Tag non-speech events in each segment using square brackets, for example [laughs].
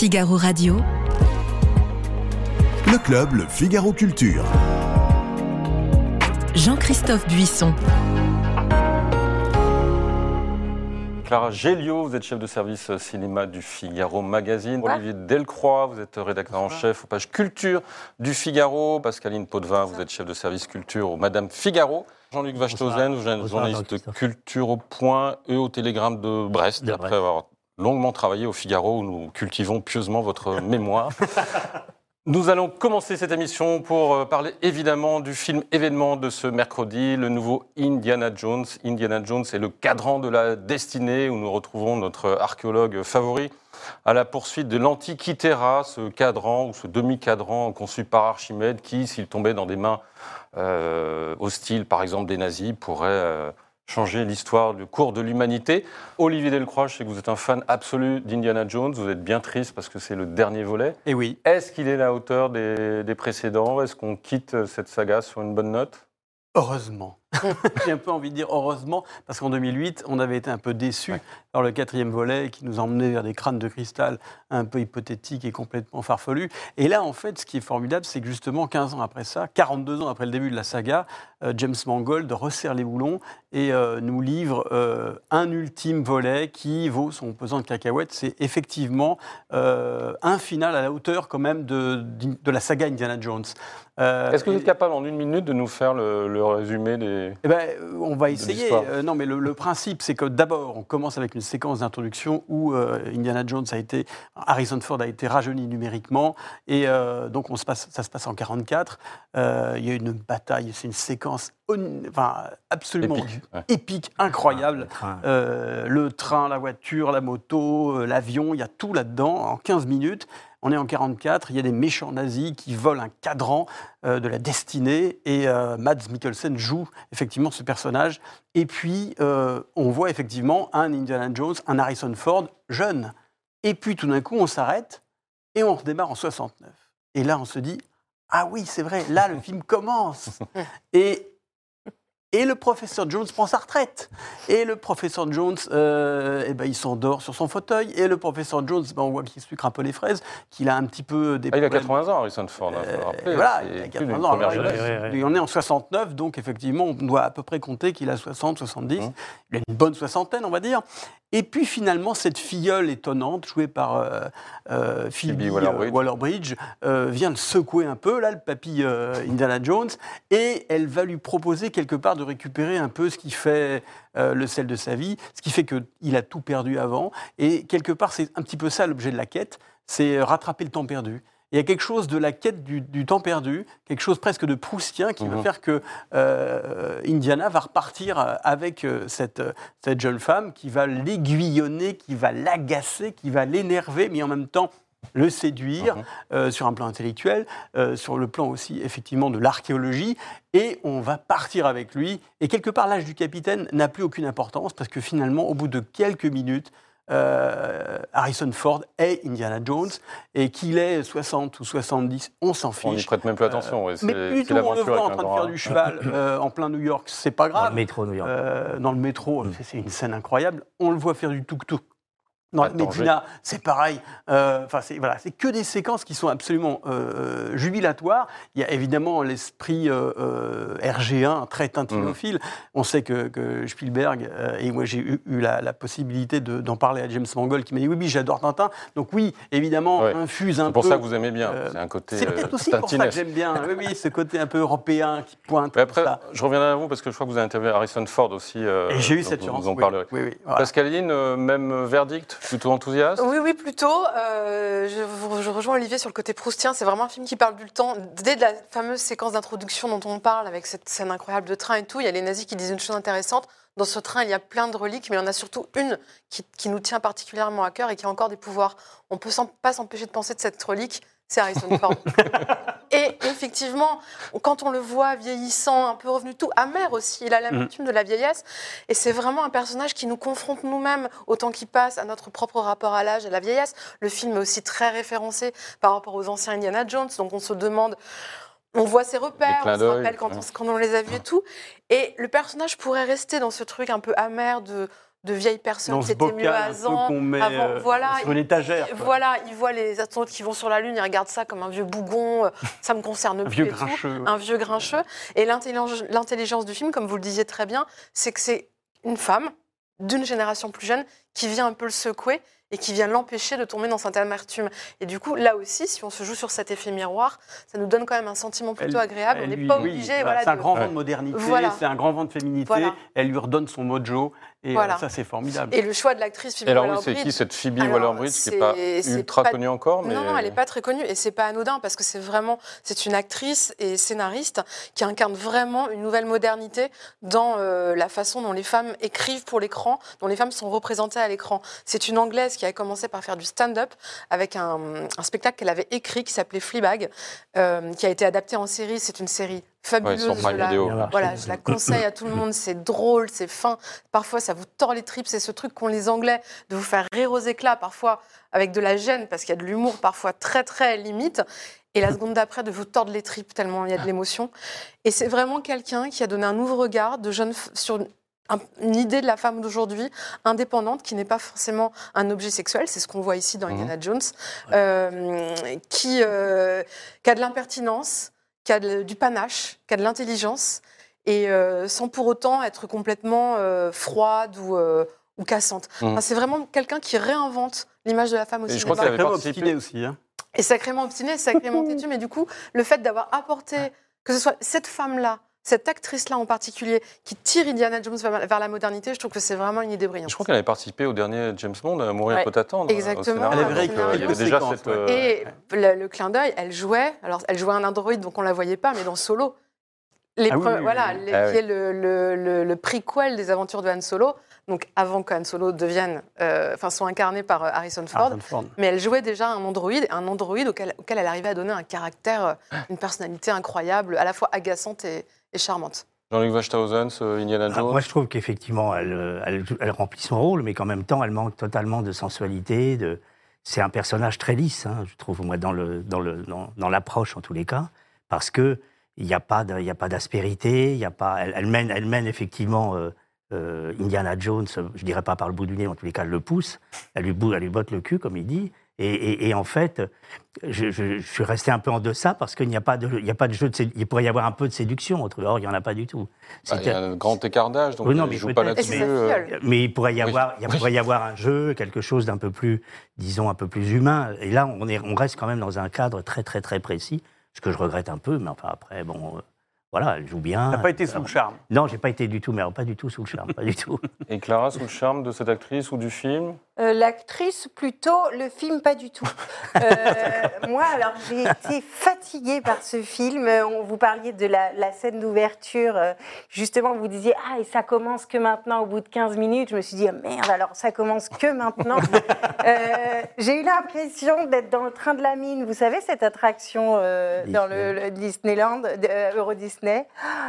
Figaro Radio. Le club, le Figaro Culture. Jean-Christophe Buisson. Clara Géliot, vous êtes chef de service cinéma du Figaro Magazine. Olivier Delcroix, vous êtes rédacteur en chef aux pages culture du Figaro. Pascaline Potvin, vous êtes chef de service culture au Madame Figaro. Jean-Luc Vachtozen, vous êtes journaliste de culture au point et au Télégramme de Brest, De après Brest. avoir longuement travaillé au Figaro où nous cultivons pieusement votre mémoire. [laughs] Nous allons commencer cette émission pour euh, parler évidemment du film événement de ce mercredi, le nouveau Indiana Jones. Indiana Jones est le cadran de la destinée où nous retrouvons notre archéologue favori à la poursuite de l'Antikythera, ce cadran ou ce demi-cadran conçu par Archimède qui, s'il tombait dans des mains euh, hostiles, par exemple des nazis, pourrait euh, changer l'histoire du cours de l'humanité. Olivier Delcroix, je sais que vous êtes un fan absolu d'Indiana Jones. Vous êtes bien triste parce que c'est le dernier volet. Et oui. Est-ce qu'il est à la hauteur des, des précédents? Est-ce qu'on quitte cette saga sur une bonne note? Heureusement. [laughs] J'ai un peu envie de dire heureusement, parce qu'en 2008, on avait été un peu déçus par le quatrième volet qui nous emmenait vers des crânes de cristal un peu hypothétiques et complètement farfelus. Et là, en fait, ce qui est formidable, c'est que justement, 15 ans après ça, 42 ans après le début de la saga, euh, James Mangold resserre les boulons et euh, nous livre euh, un ultime volet qui vaut son pesant de cacahuètes. C'est effectivement un final à la hauteur quand même de, de la saga Indiana Jones. Est-ce que vous êtes capable en une minute de nous faire le, le résumé des... eh ben, euh, on va essayer. Euh, non, mais le, le principe, c'est que d'abord, on commence avec une séquence d'introduction où euh, Indiana Jones a été, Harrison Ford a été rajeuni numériquement, et euh, donc on se passe, ça se passe en 44. Euh, Il y a une bataille, c'est une séquence, on- enfin, absolument Épique, ouais. épique, incroyable. Euh, le train, la voiture, la moto, l'avion, il y a tout là-dedans en 15 minutes. On est en 44, il y a des méchants nazis qui volent un cadran euh, de la destinée et euh, Mads Mikkelsen joue effectivement ce personnage. Et puis euh, on voit effectivement un Indiana Jones, un Harrison Ford jeune. Et puis tout d'un coup on s'arrête et on redémarre en 69. Et là on se dit ah oui c'est vrai, là le film commence. [laughs] Et et le professeur Jones prend sa retraite. Et le professeur Jones, euh, eh ben, il s'endort sur son fauteuil. Et le professeur Jones, ben, on voit qu'il sucre un peu les fraises, qu'il a un petit peu des Ah, il a problèmes. 80 ans, Harrison Ford, il faut le Euh, voilà, il a plus 80 d'une ans. Alors, il, il en est en 69, donc effectivement, on doit à peu près compter qu'il a 60, 70. Mmh. Il a une bonne soixantaine, on va dire. Et puis finalement, cette filleule étonnante, jouée par euh, euh, Phoebe, Waller-Bridge. euh, vient le secouer un peu, là, le papy euh, Indiana Jones, et elle va lui proposer quelque part de récupérer un peu ce qui fait euh, le sel de sa vie, ce qui fait qu'il a tout perdu avant. Et quelque part, c'est un petit peu ça l'objet de la quête, c'est rattraper le temps perdu. Il y a quelque chose de la quête du, du temps perdu, quelque chose presque de proustien qui va Mhm. faire que euh, Indiana va repartir euh, avec euh, cette, cette jeune femme qui va l'aiguillonner, qui va l'agacer, qui va l'énerver, mais en même temps le séduire Mhm. euh, sur un plan intellectuel, euh, sur le plan aussi effectivement de l'archéologie, et on va partir avec lui. Et quelque part, l'âge du capitaine n'a plus aucune importance parce que finalement, au bout de quelques minutes, euh, Harrison Ford est Indiana Jones et qu'il ait 60 ou 70, on s'en On n'y fiche. prête même plus attention. ouais, Mais c'est- plus c'est tôt on le l'aventure voit en train de faire du cheval [laughs] euh, en plein New York, c'est pas Dans grave. le métro New York. Euh, dans le métro, c'est- c'est une scène incroyable. On le voit faire du tuk-tuk. La Médina, c'est pareil. Euh, c'est voilà, c'est que des séquences qui sont absolument euh, jubilatoires. Il y a évidemment l'esprit euh, euh, RG1 très tintinophile. Mm. On sait que, que Spielberg euh, et moi j'ai eu, eu la, la possibilité de- d'en parler à James Mangold qui m'a dit oui, oui, j'adore Tintin. Donc oui, évidemment, Ouais. infuse un C'est pour peu. ça que vous aimez bien. euh, c'est un côté C'est euh, peut-être aussi pour ça que j'aime bien. Oui, oui, ce côté un peu européen qui pointe. Mais après, ça. je reviendrai à vous parce que je crois que vous avez interviewé Harrison Ford aussi. euh, Et j'ai eu cette chance. Vous en oui. parlerez. Oui, oui, voilà. Pascaline, euh, même verdict, plutôt enthousiaste? Oui, oui, plutôt. Euh, je, rejoins Olivier sur le côté proustien. C'est vraiment un film qui parle du temps. Dès la fameuse séquence d'introduction dont on parle, avec cette scène incroyable de train et tout, il y a les nazis qui disent une chose intéressante. Dans ce train, il y a plein de reliques, mais il y en a surtout une qui, nous tient particulièrement à cœur et qui a encore des pouvoirs. On ne peut pas s'empêcher de penser de cette relique, c'est Harrison Ford. [laughs] et effectivement, quand on le voit vieillissant, un peu revenu tout, amer aussi, il a l'amertume de la vieillesse. Et c'est vraiment un personnage qui nous confronte nous-mêmes au temps qui passe, à notre propre rapport à l'âge, à la vieillesse. Le film est aussi très référencé par rapport aux anciens Indiana Jones, donc on se demande. On voit ses repères, on se rappelle quand, ouais. on, quand on les a vus et tout. Et le personnage pourrait rester dans ce truc un peu amer de, de vieilles personnes qui étaient mieux met avant, euh, voilà, sur une étagère. quoi. Voilà, ils voient les astronautes qui vont sur la Lune, ils regardent ça comme un vieux bougon, euh, [laughs] ça me concerne Un plus vieux et tout. grincheux. un vieux grincheux. Et l'intelligence du film, comme vous le disiez très bien, c'est que c'est une femme d'une génération plus jeune qui vient un peu le secouer et qui vient l'empêcher de tomber dans cette amertume. Et du coup, là aussi, si on se joue sur cet effet miroir, ça nous donne quand même un sentiment plutôt Elle- agréable. On n'est pas oui, obligé. voilà, c'est un de- grand vent de modernité, Voilà. c'est un grand vent de féminité. Voilà. Elle lui redonne son mojo. Et Voilà. euh, ça, c'est formidable. Et le choix de l'actrice Phoebe Et alors oui, c'est qui cette Phoebe Alors, Waller-Bridge qui n'est pas ultra pas- connue encore mais... Non, non, elle n'est pas très connue et c'est pas anodin parce que c'est vraiment, c'est une actrice et scénariste qui incarne vraiment une nouvelle modernité dans euh, la façon dont les femmes écrivent pour l'écran, dont les femmes sont représentées à l'écran. C'est une anglaise qui a commencé par faire du stand-up avec un, un spectacle qu'elle avait écrit qui s'appelait Fleabag, euh, qui a été adapté en série. C'est une série fabuleuse. sur je la- voilà, je la conseille à tout le monde. C'est drôle, c'est fin. Parfois, ça vous tord les tripes. C'est ce truc qu'ont les Anglais de vous faire rire aux éclats, parfois avec de la gêne, parce qu'il y a de l'humour parfois très, très limite. Et la seconde d'après, de vous tordre les tripes tellement il y a de l'émotion. Et c'est vraiment quelqu'un qui a donné un nouveau regard de jeune sur un- une idée de la femme d'aujourd'hui, indépendante, qui n'est pas forcément un objet sexuel, c'est ce qu'on voit ici dans Mhm. Indiana Jones, euh, qui, euh, qui a de l'impertinence, qui a de- du panache, qui a de l'intelligence, et euh, sans pour autant être complètement euh, froide ou, euh, ou cassante. Enfin, c'est vraiment quelqu'un qui réinvente l'image de la femme au Et je crois qu'elle avait Sacrément participé. obstiné aussi. hein. Et sacrément obstiné, sacrément [laughs] têtu, mais du coup, le fait d'avoir apporté, que ce soit cette femme-là, cette actrice-là en particulier, qui tire Indiana Jones vers la modernité, je trouve que c'est vraiment une idée brillante. Je crois qu'elle avait participé au dernier James Bond, à Mourir Ouais, peut attendre. exactement. au scénario. Elle Donc, écrit euh, il y avait déjà cette. euh, Et le, le clin d'œil, elle jouait, alors elle jouait un androïde, donc on la voyait pas, mais dans Solo, les Ah oui, pre- oui, oui, voilà, oui. les- Ah qui est le, le, le- le prequel des aventures de Han Solo, donc avant que Han Solo devienne, euh, enfin, soit incarné par euh, Harrison Ford. Harrison Ford. Mais elle jouait déjà un androïde, un androïde auquel, auquel elle arrivait à donner un caractère, euh, une personnalité incroyable, à la fois agaçante et, et charmante. Jean-Luc Wachthausen, ce Indiana Ah, moi, je trouve qu'effectivement, elle, elle, elle remplit son rôle, mais qu'en même temps, elle manque totalement de sensualité. De... C'est un personnage très lisse, hein, je trouve, moi, dans le dans le dans, dans l'approche en tous les cas, parce que il n'y a pas de- il y a pas d'aspérité, il y a pas. Elle, elle mène elle mène effectivement. euh, euh, Indiana Jones, je dirais pas par le bout du nez, en tous les cas, elle le pousse, elle lui, bou- elle lui botte le cul, comme il dit. Et, et- et en fait, je, je- je suis resté un peu en deçà parce qu'il n'y a pas de, il n'y a pas de jeu de, il pourrait y avoir un peu de séduction entre. Or, il n'y en a pas du tout. Bah, il y a un grand écart d'âge, donc Oui, non, il mais ne joue pas là-dessus. euh. Mais il pourrait y Oui. avoir, il Oui. pourrait y avoir un jeu, quelque chose d'un peu plus, disons, un peu plus humain. Et là, on, est, on reste quand même dans un cadre très, très, très précis, ce que je regrette un peu. Mais enfin, après, bon, euh, voilà, elle joue bien. T'as pas été sous le charme. Non, j'ai pas été du tout, mais alors, pas du tout sous le charme, pas du tout. Et Clara, sous le charme de cette actrice ou du film? Euh, L'actrice, plutôt, le film, pas du tout. Euh, [laughs] moi, alors, j'ai été fatiguée par ce film. Euh, On, vous parliez de la, la scène d'ouverture. Justement, vous disiez, ah, et ça commence que maintenant, au bout de 15 minutes. Je me suis dit, ah, merde, alors ça commence que maintenant. [laughs] Euh, j'ai eu l'impression d'être dans le train de la mine. Vous savez, cette attraction dans le, le Disneyland, Euro Disney.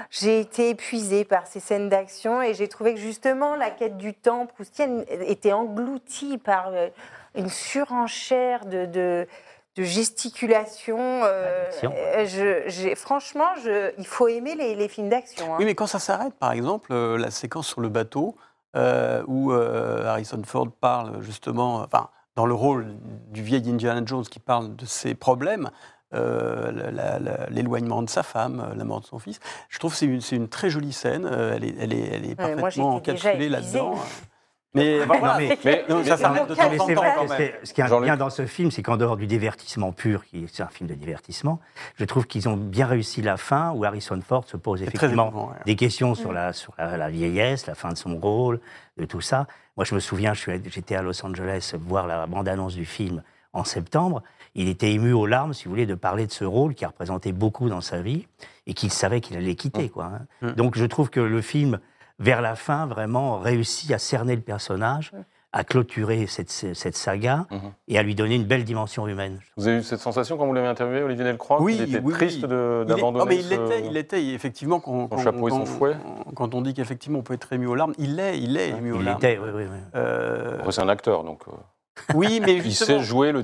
J'ai été épuisée par ces scènes d'action et j'ai trouvé que justement la quête du temps proustienne était engloutie par euh, une surenchère de, de, de gesticulation. euh, euh, je- j'ai- franchement, je, il faut aimer les, les films d'action. hein. Oui, mais quand ça s'arrête, par exemple, la séquence sur le bateau, euh, où euh, Harrison Ford parle justement, enfin, dans le rôle du vieil Indiana Jones qui parle de ses problèmes, euh, la- la- la- l'éloignement de sa femme, la mort de son fils, je trouve que c'est une, c'est une très jolie scène. elle est, elle est, elle est Ouais, moi, parfaitement encapsulée là-dedans. [laughs] Mais bah, voilà, mais- Mais, Non, ça s'arrête de temps Mais en c'est temps vrai quand que même. c'est- ce qui est bien dans ce film, c'est qu'en dehors du divertissement pur, qui c'est un film de divertissement, je trouve qu'ils ont bien réussi la fin où Harrison Ford se pose effectivement émouvant, ouais. des questions sur, la, sur la, la vieillesse, la fin de son rôle, de tout ça. Moi, je me souviens, j'étais à Los Angeles voir la bande-annonce du film en septembre. Il était ému aux larmes, si vous voulez, de parler de ce rôle qui a représenté beaucoup dans sa vie et qu'il savait qu'il allait quitter. Quoi, hein. Mm. Donc, je trouve que le film, vers la fin, vraiment réussit à cerner le personnage, à clôturer cette, cette saga Mhm. et à lui donner une belle dimension humaine. Vous avez eu cette sensation quand vous l'avez interviewé, Olivier Delcroix Oui, qu'il était oui, triste oui. de- Il est- d'abandonner oh, mais il ce- l'était, il l'était, effectivement, quand, Son quand- chapeau et son quand- fouet. quand on dit qu'effectivement on peut être ému aux larmes, il l'est, il est ému aux Il larmes. était, oui, oui, oui. Euh, Après, c'est un acteur, donc. Euh, Oui, mais Il sait jouer le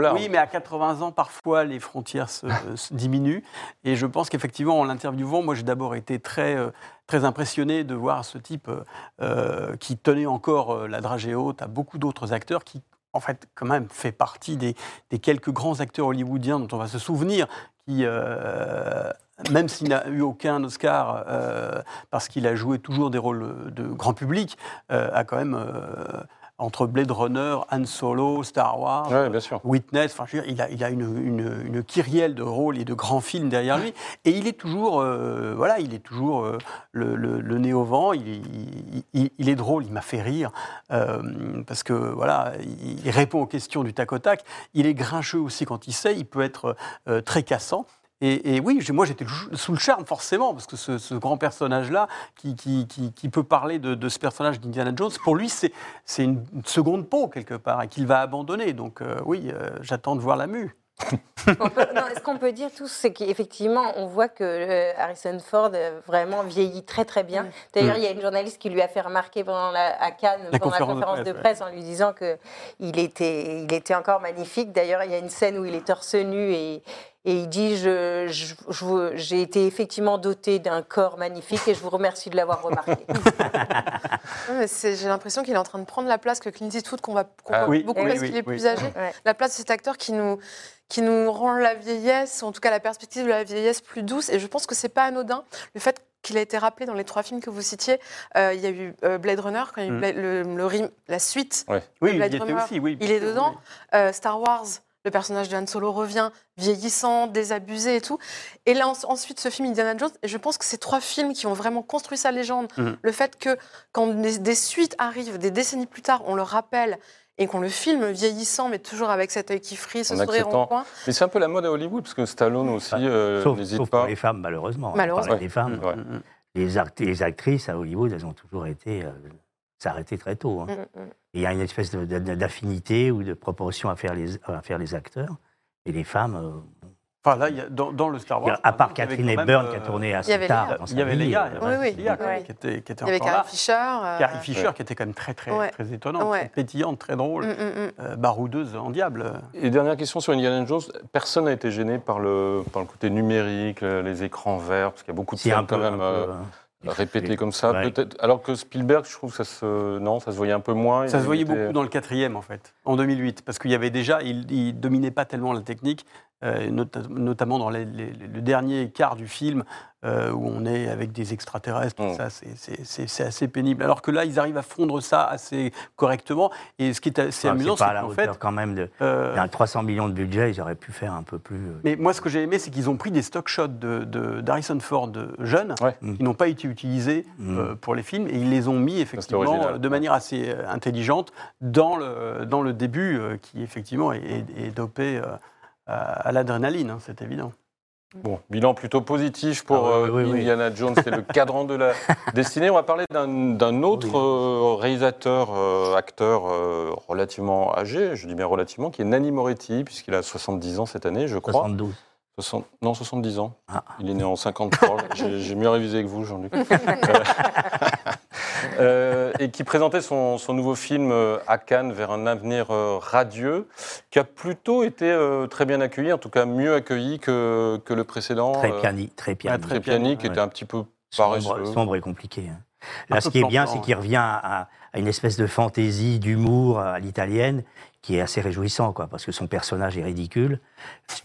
larmes. Oui, mais à 80 ans, parfois, les frontières se, se diminuent. Et je pense qu'effectivement, en l'interviewant, moi, j'ai d'abord été très, euh, très impressionné de voir ce type euh, euh, qui tenait encore euh, la dragée haute à beaucoup d'autres acteurs qui, en fait, quand même, fait partie des, des quelques grands acteurs hollywoodiens dont on va se souvenir, qui, euh, même s'il n'a eu aucun Oscar, euh, parce qu'il a joué toujours des rôles de grand public, euh, a quand même, euh, entre Blade Runner, Han Solo, Star Wars, Ouais, bien sûr. Witness, enfin, je veux dire, il a, il a une, une, une kyrielle de rôles et de grands films derrière lui. Et il est toujours, euh, voilà, il est toujours euh, le, le- le nez au vent. Il, il- est drôle, il m'a fait rire euh, parce que voilà, il, répond aux questions du tac au tac. Il est grincheux aussi quand il sait. Il peut être très cassant. Et, et oui, moi j'étais sous le charme forcément, parce que ce, ce grand personnage-là, qui, qui, qui- qui peut parler de, de ce personnage d'Indiana Jones, pour lui c'est une, une seconde peau quelque part, et qu'il va abandonner. Donc euh, oui, euh, j'attends de voir la mue. On peut- non, ce qu'on peut dire tous, c'est qu'effectivement, on voit que euh, Harrison Ford euh, vraiment vieillit très très bien. D'ailleurs, il y a une journaliste qui lui a fait remarquer pendant la, à Cannes, La pendant conférence de la conférence de presse, presse, en lui disant que il était, il était encore magnifique. D'ailleurs, il y a une scène où il est torse nu et, et il dit je, je- je vous- J'ai été effectivement doté d'un corps magnifique et je vous remercie de l'avoir remarqué. [laughs] Ouais, J'ai l'impression qu'il est en train de prendre la place que Clint Eastwood, qu'on va qu'on Ah oui, beaucoup oui, parce oui, qu'il est oui. plus âgé. Ouais. La place de cet acteur qui nous, qui nous rend la vieillesse, en tout cas la perspective de la vieillesse plus douce. Et je pense que c'est pas anodin. Le fait qu'il a été rappelé dans les trois films que vous citiez, euh, il y a eu euh, Blade Runner, quand il y a eu Mm. Blade- le, le rim- la suite, Oui, il y Blade était Runner, aussi, oui. il est dedans. Euh, Star Wars, le personnage de Han Solo revient, vieillissant, désabusé et tout. Et là, en- ensuite, ce film Indiana Jones, et je pense que c'est trois films qui ont vraiment construit sa légende. Mhm. Le fait que quand des, des suites arrivent, des décennies plus tard, on le rappelle et qu'on le filme vieillissant, mais toujours avec cet œil qui frise, ce En sourire acceptant. en coin. Mais c'est un peu la mode à Hollywood, parce que Stallone aussi euh, sauf n'hésite sauf pas. pour les femmes, malheureusement. On Malheureusement. femmes. Mm, mm. Les, act- les actrices à Hollywood, elles ont toujours été euh, s'arrêter très tôt. hein. Mm, mm. Il y a une espèce d'affinité ou de proportion à faire les, à faire les acteurs. Et les femmes, euh, Enfin, là, il y a- dans, dans le Star Wars. à part Catherine Hepburn euh, qui a tourné il y assez tard Il y avait Léa, euh, il y Oui, avait qui était, qui était Il y avait Carrie. Fisher. euh, Carrie Fisher, Ouais. qui était quand même très, très, Ouais. très étonnante, Ouais. très pétillante, très drôle, mm, mm, mm. euh, baroudeuse en diable. Et dernière question sur Indiana Jones, personne n'a été gêné par le, par le côté numérique, le- les écrans verts, parce qu'il y a beaucoup de si un peu, quand même un euh, peu, répétées comme ça. Ouais. Peut-être, alors que Spielberg, je trouve que ça se, non, ça se voyait un peu moins. Ça se voyait était- beaucoup dans le quatrième, en fait, en 2008, parce qu'il y avait déjà, il, il dominait pas tellement la technique, euh, nota- notamment dans les- les- le dernier quart du film, euh, où on est avec des extraterrestres, Mm. ça, c'est- assez pénible. Alors que là, ils arrivent à fondre ça assez correctement, et ce qui est assez enfin, amusant, c'est qu'en fait... quand même de. euh, Il y a un 300 millions de budget, ils auraient pu faire un peu plus. euh, Mais moi, ce que j'ai aimé, c'est qu'ils ont pris des stock shots de, de- d'Harrison Ford jeunes, Ouais. qui n'ont pas été utilisés Mm. euh, pour les films, et ils les ont mis effectivement de manière assez intelligente dans le, dans le début, qui effectivement est, est- est dopé à, à l'adrénaline, hein, c'est évident. Bon, bilan plutôt positif pour Ah oui, euh, oui, oui, oui. Indiana Jones, c'est le cadran de la [laughs] destinée. On va parler d'un autre Oui. euh, réalisateur, euh, acteur euh, relativement âgé, je dis bien relativement, qui est Nanni Moretti, puisqu'il a 70 ans cette année, je crois. 72. 60 non, 70 ans. Ah. Il est né en 53. J'ai j'ai mieux révisé que vous, Jean-Luc. [laughs] [laughs] Euh, et qui présentait son, son nouveau film euh, à Cannes vers un avenir euh, radieux, qui a plutôt été euh, très bien accueilli, en tout cas mieux accueilli que, que le précédent. Très euh, piani, très piani. très pianique, qui ouais. était un petit peu sombre, paresseux. sombre et compliqué. hein. Là, ce qui est bien, c'est qu'il revient à, à une espèce de fantaisie, d'humour à l'italienne, qui est assez réjouissant, quoi, parce que son personnage est ridicule.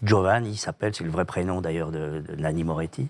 Giovanni, il s'appelle, c'est le vrai prénom d'ailleurs de, de Nanni Moretti,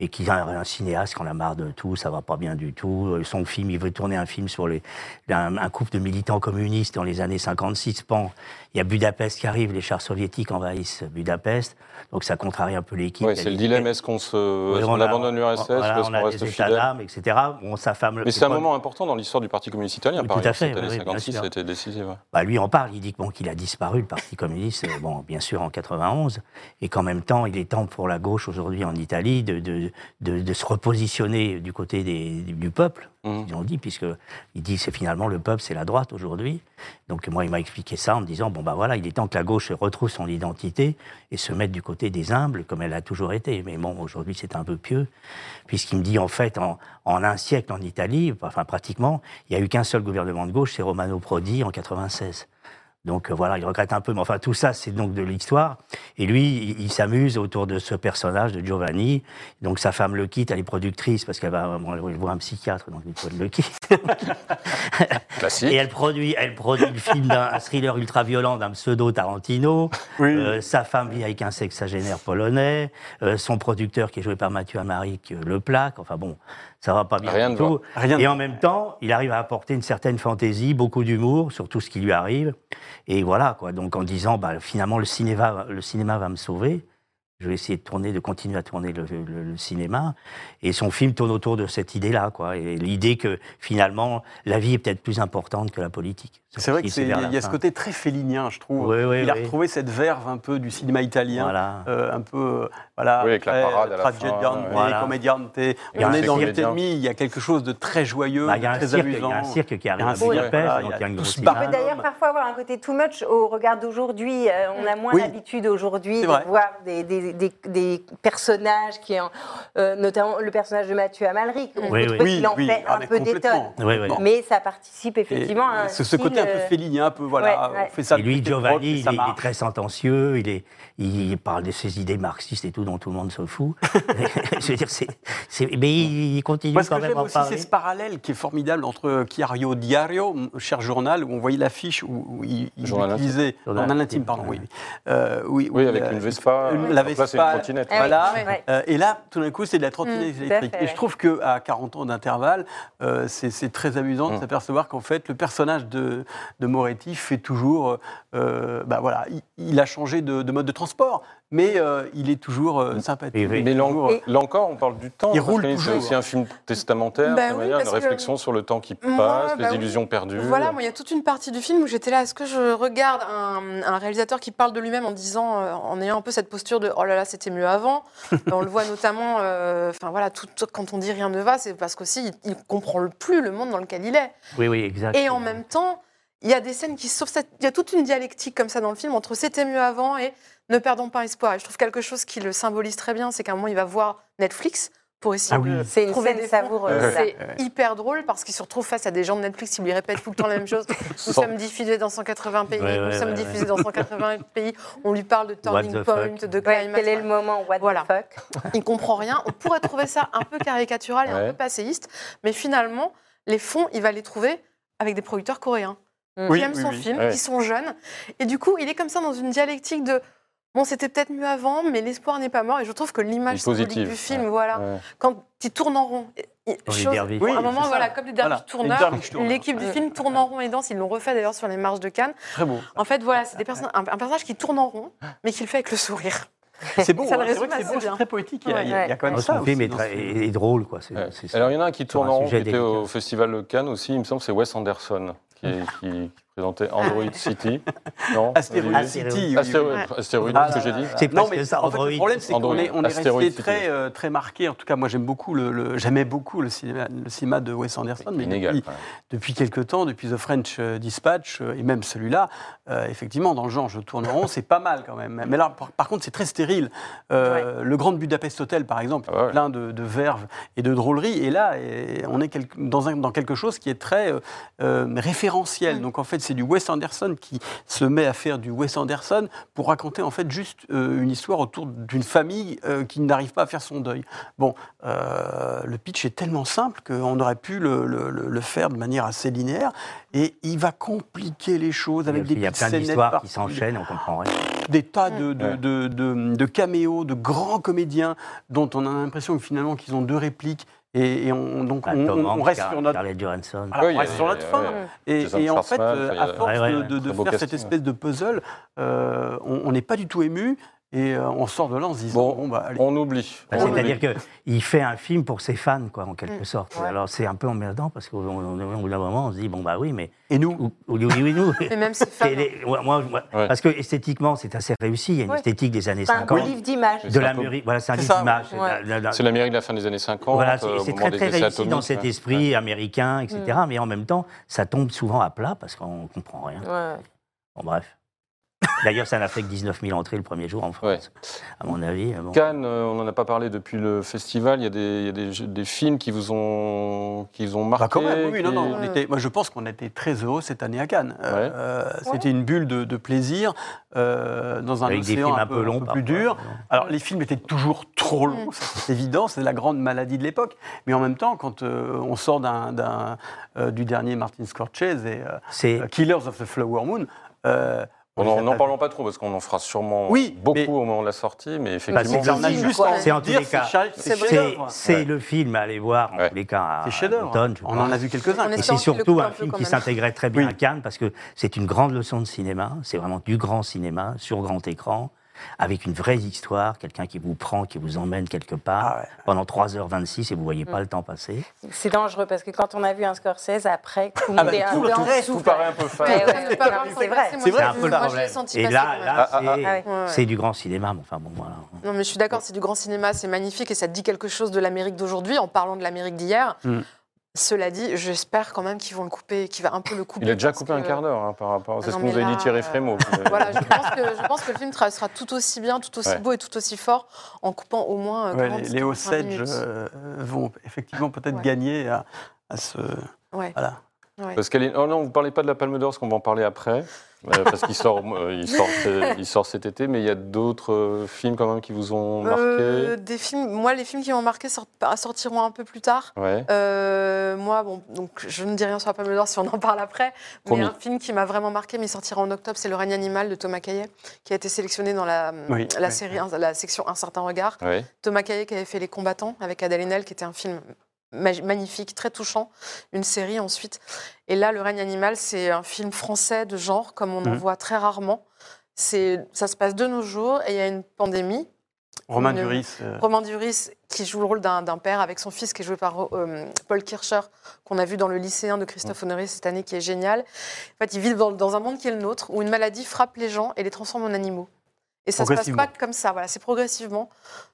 et qui est un, un cinéaste qui en a marre de tout, ça va pas bien du tout. Euh, Son film, il veut tourner un film sur un, un couple de militants communistes dans les années 56. Pan. Il y a Budapest qui arrive, les chars soviétiques envahissent Budapest, donc ça contrarie un peu l'équipe. Ouais, c'est le dilemme est-ce qu'on se, qu'on a- abandonne l'URSS voilà, est-ce on qu'on reste fidèle etc. Bon, sa femme, Mais c'est un moment important dans l'histoire du Parti communiste italien, Oui, par tout à fait, oui, bien 56 sûr. a été ouais. Bah, lui en parle, il dit que, bon, qu'il a disparu, le Parti communiste, euh, bon, bien sûr en 91, et qu'en même temps, il est temps pour la gauche aujourd'hui en Italie de, de, de, de se repositionner du côté des, du peuple, Mhm. ils ont dit, puisque il dit c'est finalement le peuple, c'est la droite aujourd'hui. Donc moi, il m'a expliqué ça en me disant, bon bah voilà, il est temps que la gauche retrouve son identité et se mette du côté des humbles, comme elle a toujours été. Mais bon, aujourd'hui, c'est un peu pieux, puisqu'il me dit, en fait, en, en un siècle en Italie, enfin pratiquement, il n'y a eu qu'un seul gouvernement de gauche, c'est Romano Prodi en 96. Donc euh, voilà, il regrette un peu, mais enfin tout ça, c'est donc de l'histoire. Et lui, il, il s'amuse autour de ce personnage de Giovanni. Donc sa femme le quitte, elle est productrice parce qu'elle va bon, elle voir un psychiatre, donc il le quitte. [laughs] Classique. Et elle produit, elle produit le film d'un un thriller ultra violent d'un pseudo Tarantino. Oui. Euh, sa femme vit avec un sexagénaire polonais. Euh, son producteur, qui est joué par Mathieu Amaric, euh, le plaque. Enfin bon, ça va pas bien Rien du tout. Rien Et en même temps, il arrive à apporter une certaine fantaisie, beaucoup d'humour sur tout ce qui lui arrive. Et voilà, quoi. Donc en disant, bah, finalement, le cinéma, le cinéma va me sauver. Je vais essayer de tourner, de continuer à tourner le, le- le cinéma. Et son film tourne autour de cette idée-là, quoi. Et l'idée que finalement, la vie est peut-être plus importante que la politique. C'est vrai qui qu'il y a ce côté très félinien, je trouve. Oui, oui, il a oui. retrouvé cette verve un peu du cinéma italien, Voilà. euh, un peu, euh, voilà, Oui, avec la très, parade à la fin. Voilà. commediante. y a On un est dans il y a quelque chose de très joyeux, Bah, Il très cirque, il y amusant. a un cirque qui arrive Il à Budapest, voilà, donc il y a il y a une tout grosse. On peut d'ailleurs parfois avoir un côté too much au regard d'aujourd'hui. Euh, on a moins Oui. l'habitude aujourd'hui de vrai. voir des, des- des- des personnages qui, en- euh, notamment le personnage de Mathieu Amalric. On Oui, peut oui. trouver qu'il en fait un peu des tonnes. Mais ça participe effectivement à un ce côté un peu euh, félinien, un peu voilà, ouais, ouais. on fait ça. Et le lui, Giovanni, il, est- il est marche. très sentencieux, il, est, il parle de ses idées marxistes et tout, dont tout le monde se fout. [laughs] Je veux dire, c'est, c'est- mais il, il continue Moi, ce quand que même j'aime à en aussi, c'est ce parallèle qui est formidable entre Chiario Diario, cher journal, où on voyait l'affiche où, où il, il Journal intime. utilisait. Journal Journal intime, pardon, ouais. oui. Euh, oui, Oui, où avec une Vespa. une- euh, la là, c'est une Vespa, trottinette. Ah Voilà. Euh, et là, tout d'un coup, c'est de la trottinette Mm, électrique. Et je trouve qu'à 40 ans d'intervalle, euh, c'est c'est très amusant de Mm. s'apercevoir qu'en fait, le personnage de, de Moretti fait toujours. euh, bah voilà, il, il a changé de, de mode de transport, mais euh, il est toujours euh, sympathique. Mais là, encore, on parle du temps. Il roule C'est aussi un film testamentaire, Bah oui, manière, une que- réflexion sur le temps qui Moi, passe, bah les oui. illusions perdues. Voilà, moi, il y a toute une partie du film où j'étais là. Est-ce que je regarde un, un réalisateur qui parle de lui-même en disant, euh, en ayant un peu cette posture de oh là là, c'était mieux avant? [laughs] on le voit notamment, euh, enfin voilà, tout, tout- quand on dit rien ne va, c'est parce qu'aussi il, il comprend le plus le monde dans lequel il est. Oui, oui, exact. Et en même temps, il y a des scènes qui sauvent cette... Il y a toute une dialectique comme ça dans le film entre c'était mieux avant et ne perdons pas espoir. Et je trouve quelque chose qui le symbolise très bien, c'est qu'à un moment, il va voir Netflix pour essayer Ah oui. de trouver scène des savoureuse. fonds. ça. C'est hyper drôle parce qu'il se retrouve face à des gens de Netflix qui lui répètent tout le temps la même chose. [laughs] Nous sommes diffusés dans 180 pays, Ouais, nous ouais, sommes ouais, diffusés dans 180 pays. On lui parle de turning point, fuck. de Ouais, climax. quel est le moment? What Voilà. the fuck? Il comprend rien. On pourrait trouver ça un peu caricatural et un peu passéiste, mais finalement, les fonds, il va les trouver avec des producteurs coréens Oui, qui aiment oui, son oui. film, Ouais. qui sont jeunes. Et du coup, il est comme ça dans une dialectique de bon, c'était peut-être mieux avant, mais l'espoir n'est pas mort. Et je trouve que l'image symbolique positive, du film, ouais. voilà, Ouais. quand il tourne en rond. chose- à Oui, un moment, voilà, comme les Voilà, les tourneurs, l'équipe du film tourne en rond et danse. Ils l'ont refait d'ailleurs sur les marches de Cannes. Très beau. En fait, voilà, c'est des personnes- un, un personnage qui tourne en rond, mais qui le fait avec le sourire. C'est beau, [laughs] Ça le c'est bien. très poétique. Il y a, il y a- il y a quand même Oh, ça. son film est, est- est drôle, quoi. Ouais. Alors, il y en a un qui tourne un en rond, qui était au. Festival de Cannes aussi, il me semble, c'est Wes Anderson, Mm-hmm. Présentait Android City. Non [laughs] Astéroïde Olivier City. Ouais. Ah ce que j'ai dit. C'est non, mais ça, en fait, le problème, c'est qu'on Android. est, on est Astéroïde resté City. très, euh, très marqué. En tout cas, moi, j'aime beaucoup le, le- j'aimais beaucoup le cinéma, le cinéma de Wes Anderson, mais Inégal. depuis, même. depuis quelques temps, depuis The French euh, Dispatch euh, et même celui-là, euh, effectivement, dans le genre, je tourne en rond, c'est pas mal quand même. Mais là, par, par contre, c'est très stérile. Euh, Le Grand Budapest Hotel, par exemple, Ah ouais. plein de, de verve et de drôlerie. Et là, et on est quel- dans, un- dans quelque chose qui est très référentiel. Donc, en fait, c'est du Wes Anderson qui se met à faire du Wes Anderson pour raconter, en fait, juste euh, une histoire autour d'une famille euh, qui n'arrive pas à faire son deuil. Bon, euh, le pitch est tellement simple qu'on aurait pu le, le- le- le faire de manière assez linéaire. Et il va compliquer les choses avec des il y a plein d'histoires qui s'enchaînent, on comprend rien. des tas de, de, Ouais. de- de- de caméos, de grands comédiens dont on a l'impression que finalement qu'ils ont deux répliques et, et on, donc Bah, on, on- on reste Car- sur notre Johansson. voilà, Oui, on reste sur notre ouais, fin. ouais. Et, et en fait, euh, à force Ouais, ouais, de, de- de faire cette espèce de puzzle, euh, on on n'est pas du tout ému et euh, on sort de là en se disant Bon, bon, bah allez. On oublie. Bah, C'est-à-dire qu'il fait un film pour ses fans, quoi, en quelque Mm. sorte. Ouais. Alors c'est un peu emmerdant parce qu'au au- au bout d'un moment, on se dit bon bah oui, mais Et nous, où- où- nous Et même ses [laughs] les- moi, moi- Ouais. Parce que esthétiquement, c'est assez réussi. Il y a une Ouais. esthétique des années C'est un 50. livre d'images. C'est De un peu- l'Amérique. Voilà, c'est un livre d'image. ouais. La- la- la- C'est l'Amérique de la fin des années 50. Voilà, euh, c'est moment très très réussi dans cet esprit américain, etc. Mais en même temps, ça tombe souvent à plat parce qu'on comprend rien. Bon, bref. D'ailleurs, ça n'a fait que 19 000 entrées le premier jour en France, à mon avis. Bon. Cannes, euh, on n'en a pas parlé depuis le festival. Il y a des, il y a des, jeux- des films qui vous ont, qui vous ont marqué. Bah, quand même, oui, non, non, on était, moi je pense qu'on était très heureux cette année à Cannes. Euh, Ouais. euh, C'était une bulle de, de plaisir euh, dans un Avec des films un un peu plus parfois. dur. Alors les films étaient toujours trop longs, ça, c'est évident, c'est la grande maladie de l'époque. Mais en même temps, quand euh, on sort euh, du dernier Martin Scorsese et Killers of the Flower Moon, euh, On n'en parlons pas trop parce qu'on en fera sûrement Oui, beaucoup mais- au moment de la sortie, mais Bah, effectivement. c'est en tous les cas. c'est le film à aller voir en Ouais. tous les cas à C'est je On en a vu quelques-uns. Et c'est surtout un film qui s'intégrait très [laughs] bien Oui. à Cannes parce que c'est une grande leçon de cinéma. C'est vraiment du grand cinéma sur grand écran avec une vraie histoire, quelqu'un qui vous prend, qui vous emmène quelque part Ah ouais. pendant 3h26 et vous voyez Mm. pas le temps passer. C'est dangereux parce que quand on a vu un Scorsese, après, tout le Ah bah, est tout un en reste, dessous. Vous paraît un peu. Ouais, ça c'est vrai. C'est vrai, un peu le problème. Et là, là Ah, ah, c'est ah. Ouais, ouais. c'est du grand cinéma. Enfin bon, voilà. Non, mais je suis d'accord, c'est du grand cinéma, c'est magnifique et ça dit quelque chose de l'Amérique d'aujourd'hui en parlant de l'Amérique d'hier. Mm. Cela dit, j'espère quand même qu'ils vont le couper, qu'il va un peu le couper. Il a déjà coupé un quart d'heure hein, par rapport. C'est ce que nous avait dit Thierry euh, Frémaux. Voilà, je pense, que, je pense que le film sera tout aussi bien, tout aussi Ouais. beau et tout aussi fort en coupant au moins euh, Ouais, 40, les, les 45 Osage minutes. euh, vont effectivement peut-être Ouais. gagner à, à ce. Ouais, Voilà. ouais. Parce qu'elle est... Oh non, vous parlez pas de la Palme d'Or, parce qu'on va en parler après. Euh, parce qu'il sort, euh, il sort, il sort cet été, mais il y a d'autres euh, films quand même qui vous ont marqué? Euh, des films, moi, les films qui m'ont marqué sortent- sortiront un peu plus tard. Ouais. Euh, moi, bon, donc je ne dis rien sur la Palme d'Or si on en parle après. Promis. Mais un film qui m'a vraiment marqué, mais il sortira en octobre, c'est Le règne animal de Thomas Caillet, qui a été sélectionné dans la, Oui, la oui, série, la section Un certain regard. Ouais. Thomas Caillet qui avait fait Les combattants avec Adèle Haenel, qui était un film magnifique, très touchant, une série ensuite. Et là, Le règne animal, c'est un film français de genre, comme on en voit très rarement. C'est, ça se passe de nos jours et il y a une pandémie. Romain Une- Duris. euh, Romain Duris, qui joue le rôle d'un d'un père avec son fils, qui est joué par euh, Paul Kircher, qu'on a vu dans Le lycéen de Christophe. Honoré cette année, qui est génial. En fait, ils vivent dans, dans un monde qui est le nôtre, où une maladie frappe les gens et les transforme en animaux. Et ça se passe pas comme ça, voilà, c'est progressivement.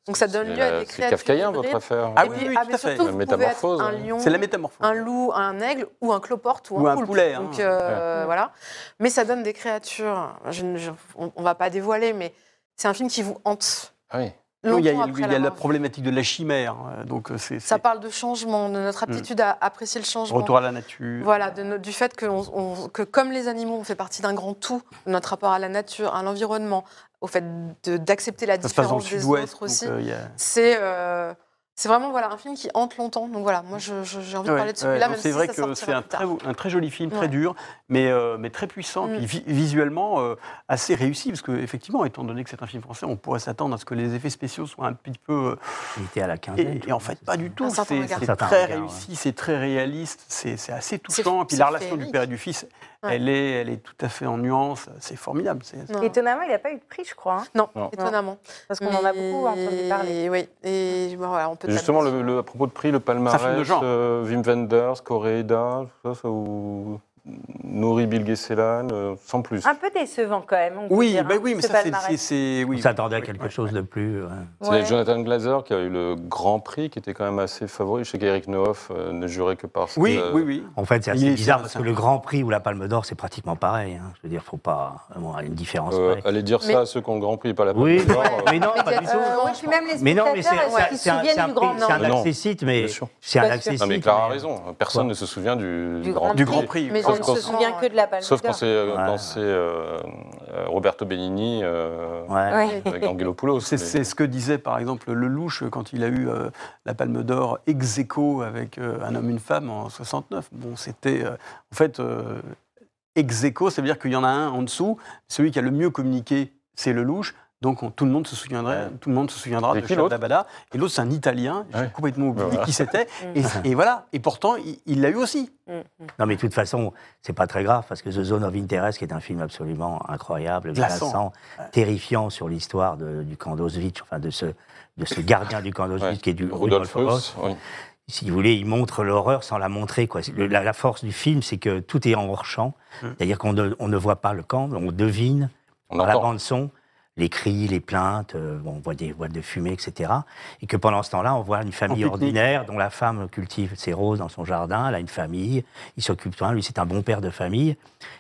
Donc ça donne C'est lieu à des C'est créatures kafkaïen, hybrides. votre affaire. Ah oui, puis- oui, ah, tout mais à fait. surtout, La vous pouvez être métamorphose, un hein. lion, C'est la métamorphose. un loup, un aigle ou un cloporte ou, Ou un, poulet, hein. Donc, euh, voilà. Mais ça donne des créatures. Je ne- je- on, on va pas dévoiler, mais c'est un film qui vous hante. Ah oui. Non, il y a, il y la problématique de la chimère. euh, Donc, euh, c'est Ça c'est parle de changement, de notre aptitude à apprécier le changement. retour à la nature. Voilà, de du fait que, on- on- que comme les animaux, on fait partie d'un grand tout, de notre rapport à la nature, à l'environnement, au fait d'accepter la Ça se passe dans le différence des autres aussi. euh, a- C'est euh, c'est vraiment voilà, un film qui hante longtemps. Donc voilà, moi j'ai envie de Ouais, parler de celui-là, c'est si vrai ça que c'est un très, beau- un très joli film, très Ouais. dur, mais, euh, mais très puissant, Mm. puis vi- visuellement euh, assez réussi, parce que effectivement, étant donné que c'est un film français, on pourrait s'attendre à ce que les effets spéciaux soient un petit peu. euh, Il était à la quinzaine. et, en fait, pas du tout. C'est très regard, réussi, c'est très réaliste, c'est c'est assez touchant. Et puis la relation du père et du fils, Ouais. elle, est, elle est tout à fait en nuance, c'est formidable. Étonnamment, il n'a pas eu de prix, je crois. hein, non, Non. étonnamment. parce qu'on en a beaucoup entendu parler. Et Oui, et bon, voilà, Justement, le, le- à propos de prix, le palmarès, euh, Wim Wenders, Coréda, tout ça, ça vous nourrit Bill Gesselan, euh, sans plus. Un peu décevant quand même. on peut Oui, dire, bah hein, oui, mais ça, c'est- oui, On s'attendait à oui, quelque oui, chose oui. de plus. ouais. C'est Ouais. Jonathan Glazer qui a eu le grand prix, qui était quand même assez favori. Je sais qu'Eric Nehoff euh, ne jurait que par Oui, euh, oui, oui. En fait, c'est Il assez bizarre parce que le Grand Prix ou la Palme d'Or, c'est pratiquement pareil. hein. Je veux dire, faut pas avoir une différence. euh, allez dire Mais- ça à ceux qui ont le grand prix, pas la Oui, Palme d'Or, euh, mais non, pas du tout. Oui, puis même les Mais non, mais c'est un, accessite, mais c'est un accessite. Non, mais Clara a raison. Personne ne se souvient du, grand, prix. On ne quand- se souviens que de la Palme Sauf quand d'Or. c'est euh, Ouais. quand c'est, euh, Roberto Benigni euh, Ouais. Ouais. avec [laughs] Angelopoulos. C'est ce que disait par exemple Lelouch quand il a eu euh, la Palme d'Or ex aequo avec euh, Un homme, une femme en 69. Bon, c'était euh, en fait euh, ex aequo, ça veut dire qu'il y en a un en dessous. Celui qui a le mieux communiqué, c'est Lelouch. Donc on- tout le monde se souviendrait, Ouais. tout le monde se souviendra Et de Charles Dabada. Et l'autre, c'est un Italien. J'ai Ouais. complètement oublié Voilà. qui c'était. Mm. Et, et voilà. Et pourtant, il- l'a eu aussi. Mm, mm. Non, mais de toute façon, c'est pas très grave parce que The Zone of Interest, qui est un film absolument incroyable, Glaçant. glaçant, terrifiant sur l'histoire du camp d'Auschwitz, enfin de ce, de ce gardien du camp d'Auschwitz Ouais. qui est du Rudolf Russ. oui. si vous voulez, il montre l'horreur sans la montrer. Quoi. Le- la, la force du film, c'est que tout est en hors-champ. Mm. C'est-à-dire qu'on ne, on ne voit pas le camp, on devine On la entend. bande-son les cris, les plaintes, euh, bon, on voit des voiles de fumée, etc. Et que pendant ce temps-là, on voit une famille ordinaire dont la femme cultive ses roses dans son jardin, elle a une famille, il s'occupe de rien, lui c'est un bon père de famille,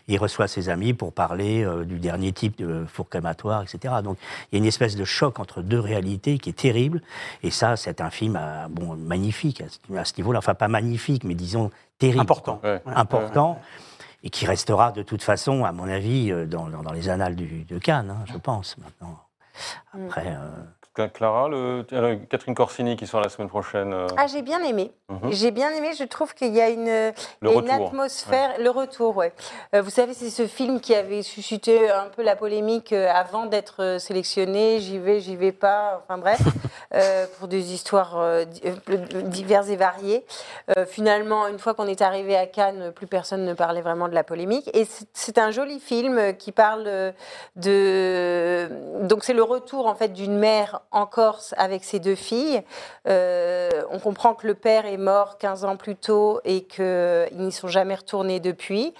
il reçoit ses amis pour parler euh, du dernier type de four crématoire, etc. Donc il y a une espèce de choc entre deux réalités qui est terrible, et ça c'est un film euh, bon, magnifique à ce, niveau-là, enfin pas magnifique, mais disons terrible. Important. Ouais. Important. Et qui restera de toute façon, à mon avis, euh, dans, dans- dans les annales du- de Cannes, hein, je pense, maintenant. Après, euh, Clara, le- euh, Catherine Corsini qui sort la semaine prochaine. euh, Ah, j'ai bien aimé. Mhm. J'ai bien aimé. Je trouve qu'il y a une, Le il y a une retour. atmosphère. Le retour, ouais. Euh, vous savez, c'est ce film qui avait suscité un peu la polémique euh, avant d'être sélectionné. J'y vais, j'y vais pas. Enfin bref, [laughs] pour des histoires di- diverses et variées. Finalement, une fois qu'on est arrivé à Cannes, plus personne ne parlait vraiment de la polémique. Et c'est- un joli film qui parle de. Donc c'est le retour en fait d'une mère en Corse avec ses deux filles. Euh, on comprend que le père est mort 15 ans plus tôt et qu'ils n'y sont jamais retournés depuis.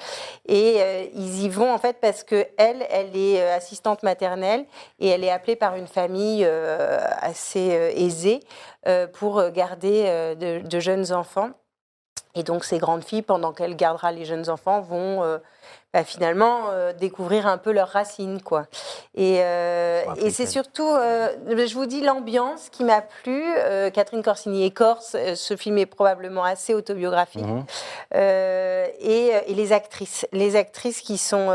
Et euh, ils y vont en fait parce que elle, est euh, assistante maternelle et elle est appelée par une famille assez aisée pour garder de, de jeunes enfants. Et donc ces grandes filles, pendant qu'elle gardera les jeunes enfants, vont bah, finalement euh, découvrir un peu leurs racines, quoi. Et, euh, et c'est surtout, euh, je vous dis, l'ambiance qui m'a plu. Catherine Corsini est corse. Ce film est probablement assez autobiographique. Mhm. Et, et les actrices, les actrices qui sont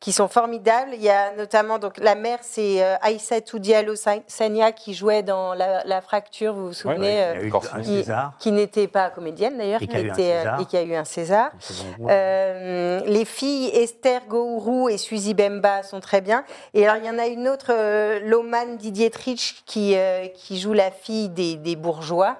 qui sont formidables. Il y a notamment donc la mère, c'est Aïssatou Diallo Sa- Sania qui jouait dans la, La fracture. Vous vous souvenez il y a eu Corsini. un César. qui n'était pas comédienne d'ailleurs, Et qui qui a eu un était, César. et qui a eu un César. Euh, les filles Esther Gourou et Suzy Bemba sont très bien. Et alors, il y en a une autre, euh, Loman Didietrich, qui, euh, qui joue la fille des, des bourgeois.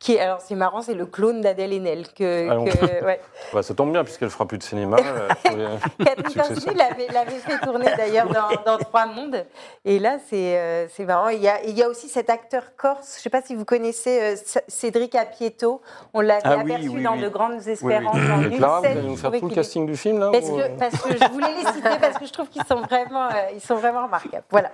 Qui, est- alors, c'est marrant, c'est le clone d'Adèle Haenel. Que, Ah que- ouais. [laughs] Bah, ça tombe bien puisqu'elle fera plus de cinéma. euh, [laughs] Catherine l'avait, fait tourner d'ailleurs dans, dans Trois Mondes. Et là, c'est, euh, c'est marrant. Il y, a, il y a aussi cet acteur corse, je ne sais pas si vous connaissez euh, Cédric Apieto. On l'avait Ah oui, aperçu oui, dans oui. De Grandes Espérances. oui. dans Et une Clara, vous allez nous faire tout le casting du film là Parce ou, que, euh parce que je voulais les citer parce que je trouve qu'ils sont vraiment, euh, ils sont vraiment remarquables. Voilà.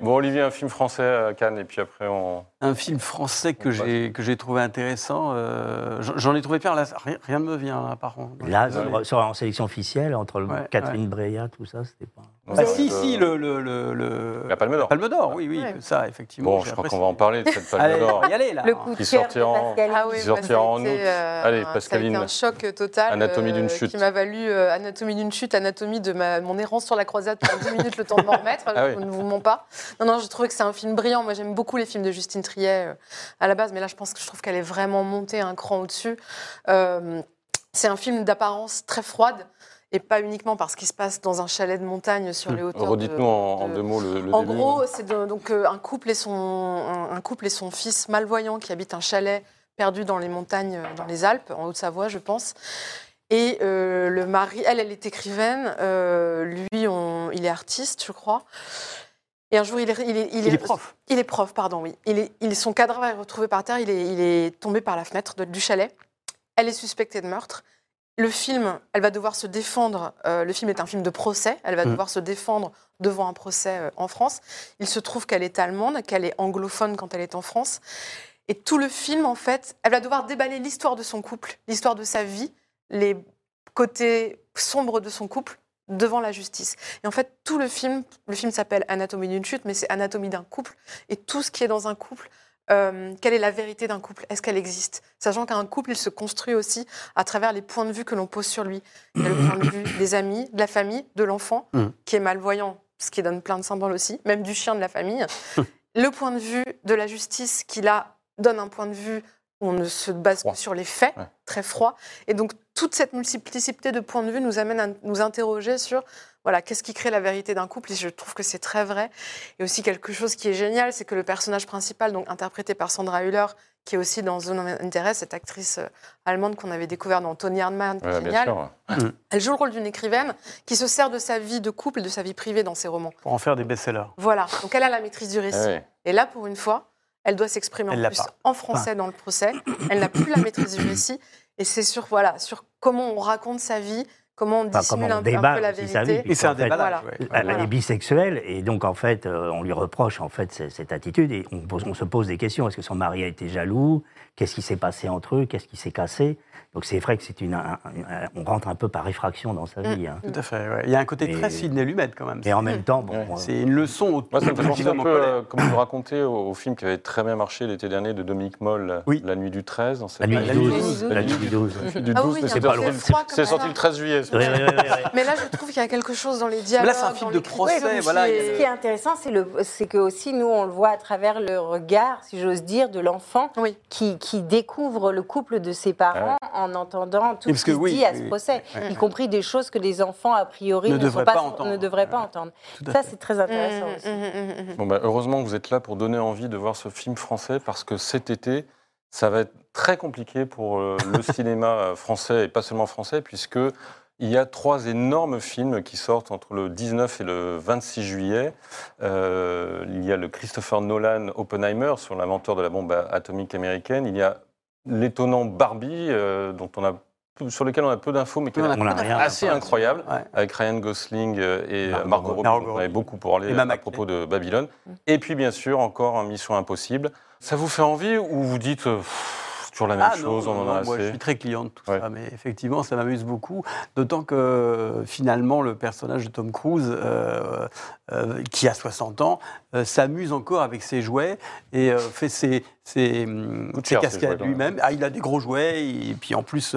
Bon, Olivier, un film français à Cannes et puis après on. Un film français que On j'ai que j'ai trouvé intéressant. euh, j'en- ai trouvé plein. Là, rien, rien ne me vient là, par contre. Là, Ouais. sur- en sélection officielle, entre le- Ouais, Catherine Breillat, tout ça, c'était pas. Ah, si, être, si, euh, le, le, le, le- La Palme d'Or. Palme d'Or, oui, oui, Ouais. ça, effectivement. Bon, je crois qu'on va en parler de cette Palme d'Or. on va y aller là. Le coup de Qui sortira en-. Ah oui, Qui sortira en août. euh, Allez, Pascaline. un choc euh, total. Anatomie d'une euh, chute. Qui m'a valu euh, Anatomie d'une chute, anatomie de ma, mon errance sur la croisade pendant 10 minutes, le temps de m'en [laughs] remettre. Ah oui. Je ne vous mens pas. Non, non, je trouvais que c'est un film brillant. Moi, j'aime beaucoup les films de Justine Triet euh, à la base, mais là, je pense que je trouve qu'elle est vraiment montée un cran au-dessus. Euh, c'est un film d'apparence très froide. Et pas uniquement parce qu'il se passe dans un chalet de montagne sur les hauteurs. de- Redites-nous en, en de- deux mots le, le en début. gros, c'est donc euh, un couple et son un, un couple et son fils malvoyant qui habitent un chalet perdu dans les montagnes, euh, dans les Alpes, en Haute-Savoie, je pense. Et euh, le mari, elle, elle est écrivaine. euh, lui, on- il est artiste, je crois. Et un jour, il est, il est, Il est prof. Il est prof, pardon, oui. Il est, son cadavre est retrouvé par terre. Il est, il est tombé par la fenêtre de- du chalet. Elle est suspectée de meurtre. Le film, elle va devoir se défendre. euh, le film est un film de procès. Elle va Mm. devoir se défendre devant un procès euh, en France. Il se trouve qu'elle est allemande, qu'elle est anglophone quand elle est en France. Et tout le film, en fait, elle va devoir déballer l'histoire de son couple, l'histoire de sa vie, les côtés sombres de son couple devant la justice. Et en fait, tout le film, le film s'appelle Anatomie d'une chute, mais c'est Anatomie d'un couple. Et tout ce qui est dans un couple, euh, quelle est la vérité d'un couple? Est-ce qu'elle existe? Sachant qu'un couple, il se construit aussi à travers les points de vue que l'on pose sur lui. Il y a le point de vue [coughs] des amis, de la famille, de l'enfant, Mm. qui est malvoyant, ce qui donne plein de symboles aussi, même du chien de la famille. [laughs] le point de vue de la justice, qui là donne un point de vue où on ne se base que sur les faits, Ouais. très froid. Et donc, toute cette multiplicité de points de vue nous amène à nous interroger sur voilà, qu'est-ce qui crée la vérité d'un couple? Et je trouve que c'est très vrai. Et aussi, quelque chose qui est génial, c'est que le personnage principal, donc interprété par Sandra Hüller, qui est aussi dans Zone of Interest, cette actrice euh, allemande qu'on avait découvert dans Tony Hardman, qui est Ouais, sûr. [clears throat] elle joue le rôle d'une écrivaine qui se sert de sa vie de couple et de sa vie privée dans ses romans. Pour en faire des best-sellers. Voilà, donc elle a la maîtrise du récit. Ouais. Et là, pour une fois, elle doit s'exprimer en plus pas. en français dans le procès. Elle n'a plus la maîtrise du récit. Et c'est sur, voilà, sur comment on raconte sa vie, comment on Enfin, dissimule comment on un, peu- un déballe peu la vérité. Et c'est un En fait, déballage. voilà. ouais. Elle, Voilà. est bisexuelle et donc en fait, euh, on lui reproche en fait ce- cette attitude et on, pose- on se pose des questions. Est-ce que son mari a été jaloux? Qu'est-ce qui s'est passé entre eux? Qu'est-ce qui s'est cassé? Donc c'est vrai que c'est une, un- un- on rentre un peu par effraction dans sa vie. hein. Tout à fait. ouais. Il y a un côté Mais- très Sidney Lumet quand même. Et en même temps, bon, Ouais. euh, C'est une leçon au Moi, ça me fait penser un peu, euh, comme vous racontez, au, au film qui avait très bien marché l'été dernier de Dominique Moll, Oui. La nuit du 13. dans cette- la nuit du nuit 12. du La nuit du 12. du Ah 12, oui, mais il y a c'est pas loin. C'est sorti le 13 juillet. c'est Ouais, pour ça. ouais, ouais, ouais. Mais là, je trouve qu'il y a quelque chose dans les Mais dialogues. là, c'est un film de procès. Ce qui est intéressant, c'est le, c'est que aussi nous on le voit à travers le regard, si j'ose dire, de l'enfant qui, qui découvre le couple de ses parents en entendant tout ce qui que se oui, dit à oui, ce oui. procès, y compris des choses que les enfants a priori Ne devraient pas, pas entendre. ne devraient pas Ouais. entendre. Tout à Ça c'est très intéressant Mhm, aussi. mhm, mhm. Bon, bah, heureusement que vous êtes là pour donner envie de voir ce film français parce que cet été, ça va être très compliqué pour euh, le [laughs] cinéma euh, français et pas seulement français puisque il y a trois énormes films qui sortent entre le 19 et le 26 juillet. Euh, il y a le Christopher Nolan Oppenheimer sur l'inventeur de la bombe atomique américaine. Il y a l'étonnant Barbie euh, dont on a sur lequel on a peu d'infos mais qui est assez incroyable Ouais. avec Ryan Gosling euh, et Margot Margot Robbie. Margot On avait beaucoup parlé Mama à propos de Babylone. Et puis, bien sûr, encore un Mission Impossible. Ça vous fait envie ou vous dites euh, pff, toujours la même Ah non, chose, on en non, a moi je assez suis très client de tout Ouais. ça, mais effectivement ça m'amuse beaucoup, d'autant que finalement le personnage de Tom Cruise, euh, euh, qui a 60 ans, euh, s'amuse encore avec ses jouets et fait ses, ses, cascades lui-même. Ah, il a des gros jouets et puis en plus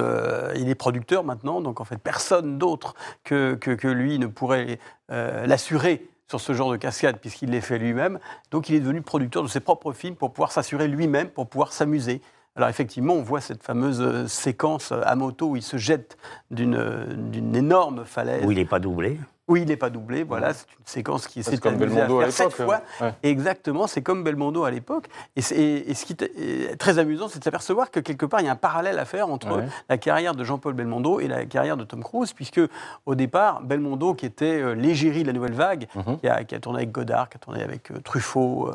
il est producteur maintenant, donc en fait personne d'autre que, que, que lui ne pourrait l'assurer sur ce genre de cascade puisqu'il les fait lui-même. Donc il est devenu producteur de ses propres films pour pouvoir s'assurer lui-même, pour pouvoir s'amuser. Alors effectivement, on voit cette fameuse euh, séquence euh, à moto où il se jette d'une euh, d'une énorme falaise. Où il n'est pas doublé. Oui, il n'est pas doublé. Voilà, c'est une séquence qui C'est s'est comme amusée à Belmondo à faire sept l'époque. fois. Ouais. Exactement, c'est comme Belmondo à l'époque. Et, c'est- et ce qui est très amusant, c'est de s'apercevoir que quelque part, il y a un parallèle à faire entre Ouais. la carrière de Jean-Paul Belmondo et la carrière de Tom Cruise, puisque au départ, Belmondo, qui était l'égérie de la nouvelle vague, Mhm. qui, a, qui a tourné avec Godard, qui a tourné avec euh, Truffaut,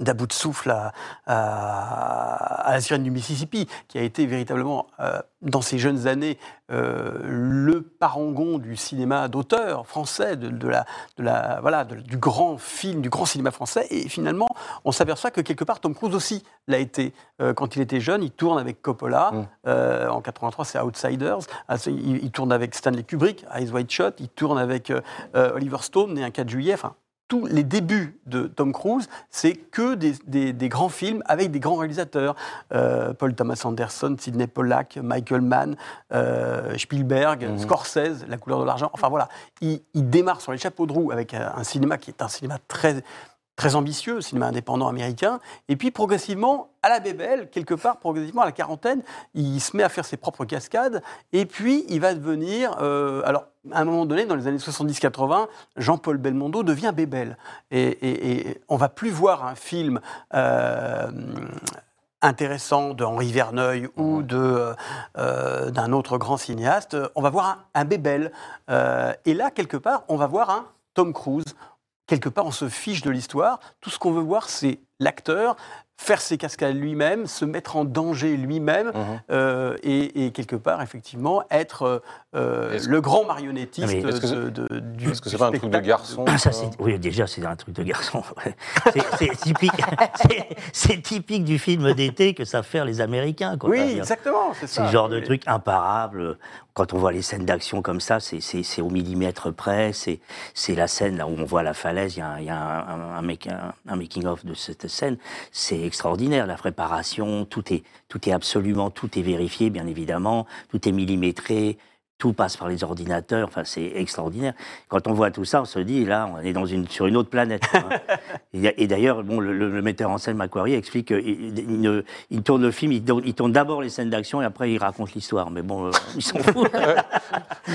d'à bout de souffle à, à- à la sirène du Mississippi, qui a été véritablement, euh, dans ses jeunes années, euh, le parangon du cinéma d'auteur français, de, de la, de la, voilà, de- du grand film, du grand cinéma français. Et finalement, on s'aperçoit que quelque part, Tom Cruise aussi l'a été. Euh, quand il était jeune, il tourne avec Coppola. Mm. En 83, c'est Outsiders. Ah, Il, il tourne avec Stanley Kubrick, Eyes Wide Shut. Il tourne avec Oliver Stone, né un 4 juillet. Enfin, tous les débuts de Tom Cruise, c'est que des, des- des grands films avec des grands réalisateurs. Euh, Paul Thomas Anderson, Sidney Pollack, Michael Mann, euh, Spielberg, Mhm. Scorsese, La couleur de l'argent. Enfin voilà, il, il démarre sur les chapeaux de roue avec un, un cinéma qui est un cinéma très très ambitieux, cinéma indépendant américain. Et puis progressivement, à la bébelle, quelque part, progressivement à la quarantaine, il se met à faire ses propres cascades. Et puis il va devenir, euh, alors à un moment donné, dans les années 70-80, Jean-Paul Belmondo devient bébel. Et, et, et on va plus voir un film. euh, intéressant de Henri Verneuil ou de, euh, d'un autre grand cinéaste, on va voir un, un bébel. Euh, et là, quelque part, on va voir un Tom Cruise. Quelque part, on se fiche de l'histoire. Tout ce qu'on veut voir, c'est l'acteur faire ses cascades lui-même, se mettre en danger lui-même, Mhm. euh, et, et quelque part, effectivement, être euh, Est-ce le grand marionnettiste est-ce que c'est- de, de- du Est-ce que c'est pas un truc de garçon Ah, ça, oui, déjà, c'est un truc de garçon. [laughs] C'est- C'est typique, [laughs] c'est- c'est typique du film d'été que savent faire les Américains. Quoi. Oui, exactement, c'est C'est ça. le genre de truc imparable. Quand on voit les scènes d'action comme ça, c'est- c'est c'est au millimètre près. C'est c'est la scène là où on voit la falaise. Il y a, un- y a un, un- un make- un- un making-of de cette C'est extraordinaire. La préparation, tout est, tout est absolument, tout est vérifié, bien évidemment. Tout est millimétré. Tout passe par les ordinateurs. Enfin, c'est extraordinaire. Quand on voit tout ça, on se dit, là, on est dans une, sur une autre planète. hein. [laughs] Et, d'ailleurs, bon, le, metteur en scène Macquarie explique qu'il il, ne- il tourne le film, il, tourne- il tourne d'abord les scènes d'action et après il raconte l'histoire. Mais bon, euh, ils s'en foutent. [laughs]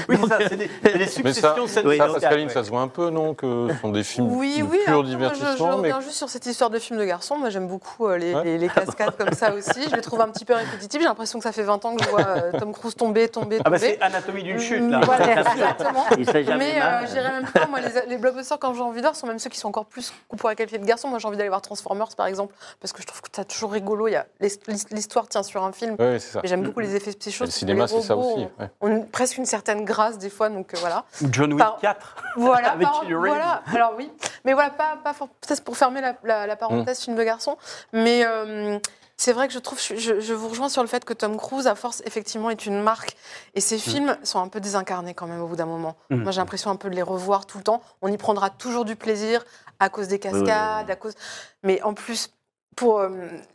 Oui, c'est ça, c'est des, des Mais ça, successions de scènes Oui, ça, Pascaline, ouais. ça se voit un peu, non Que ce sont des films Oui, de oui. pur alors, moi, je, je divertissement, mais reviens juste sur cette histoire de film de garçon. Moi, j'aime beaucoup euh, les, Ouais. les- les cascades comme ça aussi. Je les trouve un petit peu répétitives. J'ai l'impression que ça fait 20 ans que je vois euh, Tom Cruise tomber, tomber, Ah bah d'une chute, là. Voilà, [laughs] exactement. Il serait jamais Mais euh, j'irais même pas, moi, les, les blockbusters, quand j'ai envie de voir, sont même ceux qui sont encore plus qu'on pourrait qualifier de garçons. Moi, j'ai envie d'aller voir Transformers, par exemple, parce que je trouve que t'as toujours rigolo. Il y a l'histoire tient sur un film. Oui, c'est ça. Mais j'aime beaucoup les effets Et spéciaux. le cinéma, c'est ça aussi. ouais. ont une- presque une certaine grâce des fois, donc euh, voilà. Ou John Wick Par- 4. Voilà, [laughs] Avec par- voilà. Alors oui, mais voilà, pas, pas for- peut-être pour fermer la, la- la parenthèse film de garçon, mais euh, c'est vrai que je trouve, je, vous rejoins sur le fait que Tom Cruise, à force, effectivement, est une marque, et ses films sont un peu désincarnés quand même au bout d'un moment. Mm. Moi, j'ai l'impression un peu de les revoir tout le temps. On y prendra toujours du plaisir à cause des cascades, oui, oui. à cause, mais en plus. Pour euh,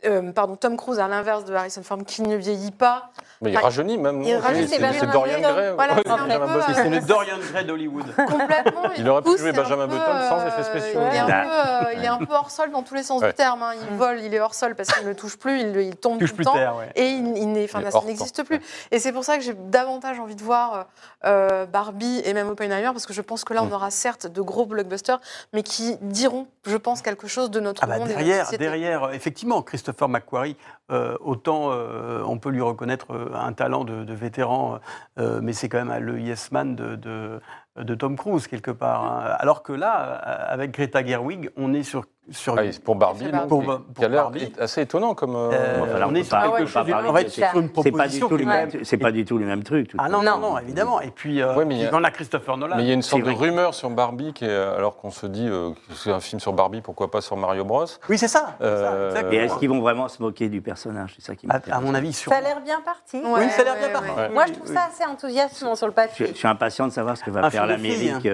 euh, pardon, Tom Cruise, à l'inverse de Harrison Ford, qui ne vieillit pas, Mais il Enfin, rajeunit même. il rajeunit, C'est- Dorian. Gray. Voilà, Ouais, c'est euh, C'est le Dorian Gray d'Hollywood. complètement. Il aurait pu jouer Benjamin Button sans effets spéciaux. Il est, un peu, euh, il est un peu hors sol dans tous les sens Ouais. du terme. hein. Il vole, il est hors sol parce qu'il ne touche plus, il, il tombe Touche tout plus le temps. terre, ouais. Et il, n'existe plus. Et c'est pour ça que j'ai davantage envie de voir euh, Barbie et même Oppenheimer, parce que je pense que là, on Mm. aura certes de gros blockbusters, mais qui diront, je pense, quelque chose de notre Ah bah monde et de notre derrière, derrière, euh, effectivement, Christopher McQuarrie, euh, autant euh, on peut lui reconnaître un talent de, vétéran, mais c'est quand même le yes man de, Tom Cruise quelque part. hein. Alors que là, avec Greta Gerwig, on est sur sur Ah, pour Barbie, donc, qui- Pour qui a l'air assez étonnant comme. euh, Euh, alors, on on est sur pas- quelque on chose. En fait, c'est une C'est pas du proposition tout qui les est- mêmes, c'est pas du tout les mêmes trucs. de toute Ah non, non, non, évidemment. Et puis, euh, Ouais, mais il y a- on a Christopher Nolan. Mais il y a une sorte de rumeur sur Barbie, qui est, alors qu'on se dit euh, que c'est un film sur Barbie, pourquoi pas sur Mario Bros Oui, c'est ça. ça. Et est-ce qu'ils vont vraiment se moquer du personnage? C'est ça qui à, m'intéresse. à mon avis, sur. Ça a l'air bien parti. Oui, ça a l'air bien parti. Moi, je trouve ça assez enthousiasmant sur le papier. je suis impatient de savoir ce que va faire l'Amérique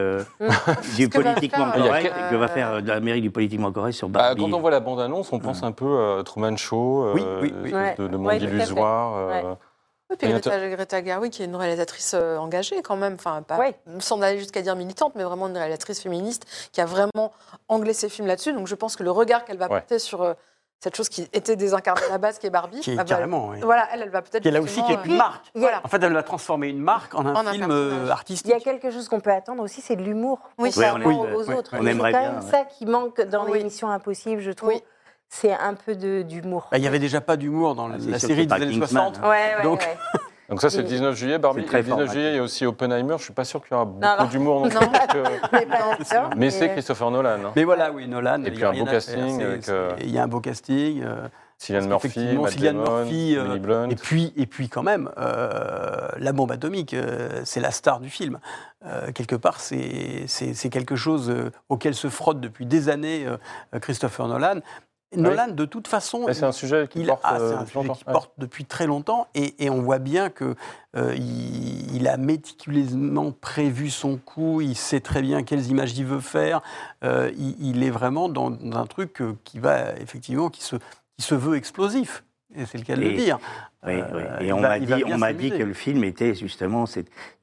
du politiquement correct, que va faire l'Amérique du politiquement correct sur Bah, Barbie. Quand on voit la bande-annonce, on pense un peu à Truman Show, euh, Oui, oui, oui. de, de monde Ouais, illusoire. euh, Et puis Et Greta, Greta Gerwig, qui est une réalisatrice euh, engagée quand même, enfin pas Ouais. sans aller jusqu'à dire militante, mais vraiment une réalisatrice féministe qui a vraiment anglais ses films là-dessus. Donc je pense que le regard qu'elle va Ouais. porter sur euh, cette chose qui était désincarnée à la base, qui est Barbie, Qui est bah, bah, carrément, oui. voilà, elle, elle va peut-être Qui est là aussi qui est une marque. Y a- Voilà. En fait, elle a transformé une marque en un En film euh, Il y a artistique. quelque chose qu'on peut attendre aussi, c'est de l'humour. Oui. Ouais, on est- aux ouais, autres. on Et c'est quand bien, même ouais. ça qui manque dans Oui. l'émission Impossible, je trouve. Oui. C'est un peu de- d'humour. Bah, Il n'y avait déjà pas d'humour dans Ah, la série des années Kingsman, 60. hein. Ouais, ouais, Donc- ouais. Donc ça, c'est le 19 juillet, Barbie. Très le 19 fort, juillet, il y a aussi Oppenheimer. Je suis pas sûr qu'il y aura beaucoup d'humour non plus. Que- [laughs] Mais c'est Christopher Nolan. hein. Mais voilà, oui, Nolan. Et il puis y a un beau casting euh, Il y a un beau casting. euh, Cillian Murphy, Matt Cillian Damon, Murphy, euh, Emily Blunt. Et puis, et puis quand même, euh, la bombe atomique, euh, c'est la star du film. Euh, quelque part, c'est quelque chose euh, auquel se frotte depuis des années euh, Christopher Nolan. Nolan, de toute façon, c'est un sujet qui il, porte, ah, euh, un depuis sujet longtemps. qui Ouais. porte depuis très longtemps et, et on voit bien que euh, il, il a méticuleusement prévu son coup, il sait très bien quelles images il veut faire, euh, il, il est vraiment dans, dans un truc euh, qui va effectivement qui se, qui se veut explosif. Et c'est le cas de le Et- dire. Oui, oui. il Et on m'a dit, bien on m'a dit s'amuser. que le film était justement,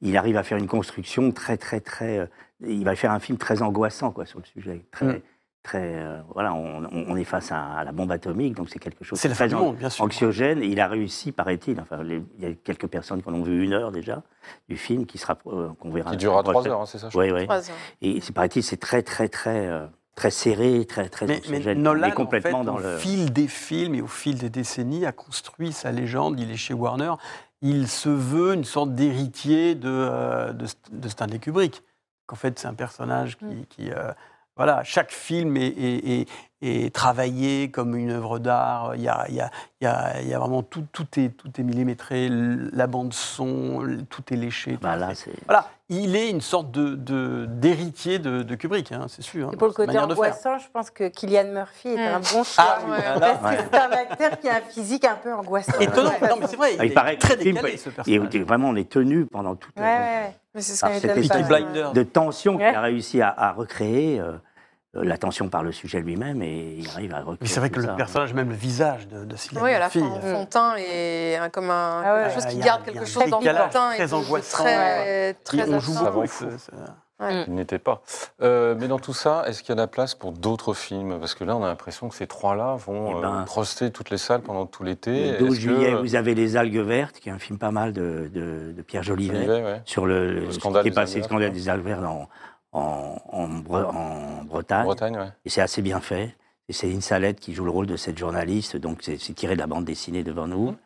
il arrive à faire une construction très, très, très. euh, il va faire un film très angoissant quoi sur le sujet. Très, Mm. Très. euh, voilà, on, est face à, à la bombe atomique, donc c'est quelque chose C'est de la fin du monde, bien sûr. anxiogène. Et il a réussi, paraît-il. Enfin, les- il y a quelques personnes qui en ont vu une heure déjà du film, qui sera euh, qu'on verra. Qui durera trois heures, hein, c'est ça Oui, oui. heures. Et c'est paraît-il, c'est très, très, très, euh, très serré, très, très Mais, mais. Nolan, complètement en fait, dans au le. fil des films et au fil des décennies, a construit sa légende. Il est chez Warner. Il se veut une sorte d'héritier de, euh, de, de Stanley Kubrick. Qu'en fait, c'est un personnage qui, Mm. qui, euh, voilà, chaque film est, est travaillé comme une œuvre d'art. Il y a, il y a- il y a- il y a vraiment tout, tout est, tout est millimétré. La bande son, tout est léché. Bah là, est- voilà, il est une sorte de de- d'héritier de, de Kubrick, hein, c'est sûr. Et pour le côté manière de faire. angoissant, je pense que Kylian Murphy est Mm. un bon choix. Ah oui, Ouais. voilà. Parce que c'est un acteur qui a un physique un peu angoissant. Étonnant, non mais c'est vrai, Ah, il, il est paraît très décalé ce Et personnage. vraiment, on est tenu pendant toute Ouais, la ouais, ouais. Mais c'est ce cette espèce de tension qu'il a réussi à, à recréer, euh, euh, la tension par le sujet lui-même, et il arrive à recréer. Mais c'est vrai que tout le ça. personnage, même le visage de, de Cillian Oui, à la fin, euh, Fontain est un- comme un, Ah ouais. quelque chose Il qui y a- garde il y a quelque chose dans Fontain et très angoissant. très, il- très on joue. Ça beaucoup. ce- ce- Il n'était pas. Euh, mais dans tout ça, est-ce qu'il y a de la place pour d'autres films? Parce que là, on a l'impression que ces trois-là vont Eh ben, euh, truster toutes les salles pendant tout l'été. Le 12 Est-ce que- juillet, vous avez Les Algues Vertes, qui est un film pas mal de, de- de Pierre Jolivet, Jolivet, ouais. sur le, Le scandale qui est des passé, algues le scandale vertes, des algues vertes en, en, en Bre- en En Bretagne. Bretagne, ouais. Et c'est assez bien fait. Et c'est une Salette qui joue le rôle de cette journaliste, donc c'est tiré de la bande dessinée devant nous. Mhm.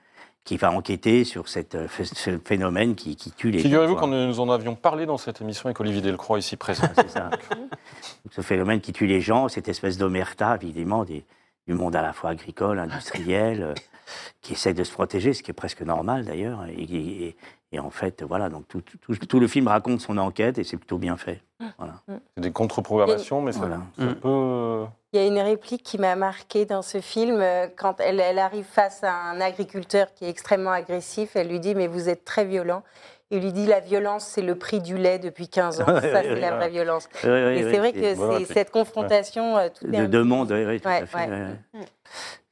qui va enquêter sur cette, euh, ce phénomène qui, qui tue les gens. Figurez-vous qu'on nous en avions parlé dans cette émission avec Olivier Delcroix ici présent. C'est ça. ce phénomène qui tue les gens, cette espèce d'omerta, évidemment, des- du monde à la fois agricole, industriel, euh, qui essaie de se protéger, ce qui est presque normal d'ailleurs. Et, et- et en fait, voilà, donc tout, tout- tout- tout le film raconte son enquête et c'est plutôt bien fait. Voilà. C'est des contre-programmations, mais ça, Voilà. ça Mm. peut. euh, Il y a une réplique qui m'a marquée dans ce film. euh, Quand elle, elle arrive face à un agriculteur qui est extrêmement agressif, elle lui dit Mais vous êtes très violent. Il lui dit La violence, c'est le prix du lait depuis 15 ans. [laughs] Ça, c'est la vraie violence. Et c'est vrai que c'est cette confrontation. euh, tout de mondes, oui, oui, tout Ouais, à fait. ouais.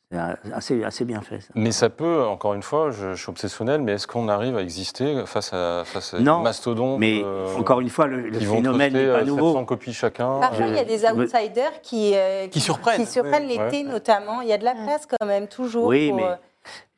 C'est assez, assez bien fait, ça. Mais ça peut, encore une fois, je, je suis obsessionnel, mais est-ce qu'on arrive à exister face à, face à Non, des Mais euh, encore une fois, le, phénomène n'est pas euh, nouveau. 700 copies chacun Parfois, euh, il y a des Je me- outsiders qui, euh, Qui surprennent. qui surprennent Oui, l'été, ouais. notamment. Il y a de la place quand même, toujours. Oui, pour, mais euh,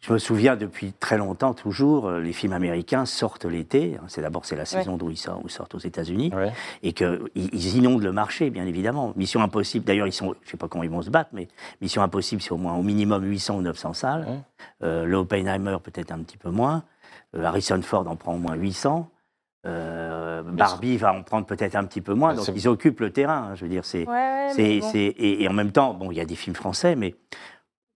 Je me souviens depuis très longtemps, toujours, euh, les films américains sortent l'été. hein, C'est d'abord c'est la saison d'où ils sortent, où ils sortent aux États-Unis, ouais. et qu'ils ils inondent le marché, bien évidemment. Mission Impossible, d'ailleurs, ils sont, je sais pas comment ils vont se battre, mais Mission Impossible, c'est au moins au minimum 800 ou 900 salles. Ouais. Euh, le Oppenheimer, peut-être un petit peu moins. Euh, Harrison Ford en prend au moins 800. Euh, Barbie va en prendre peut-être un petit peu moins. Donc ils occupent le terrain. hein, je veux dire, c'est ouais, ouais, mais c'est, bon. c'est- et, et en même temps, bon, il y a des films français, mais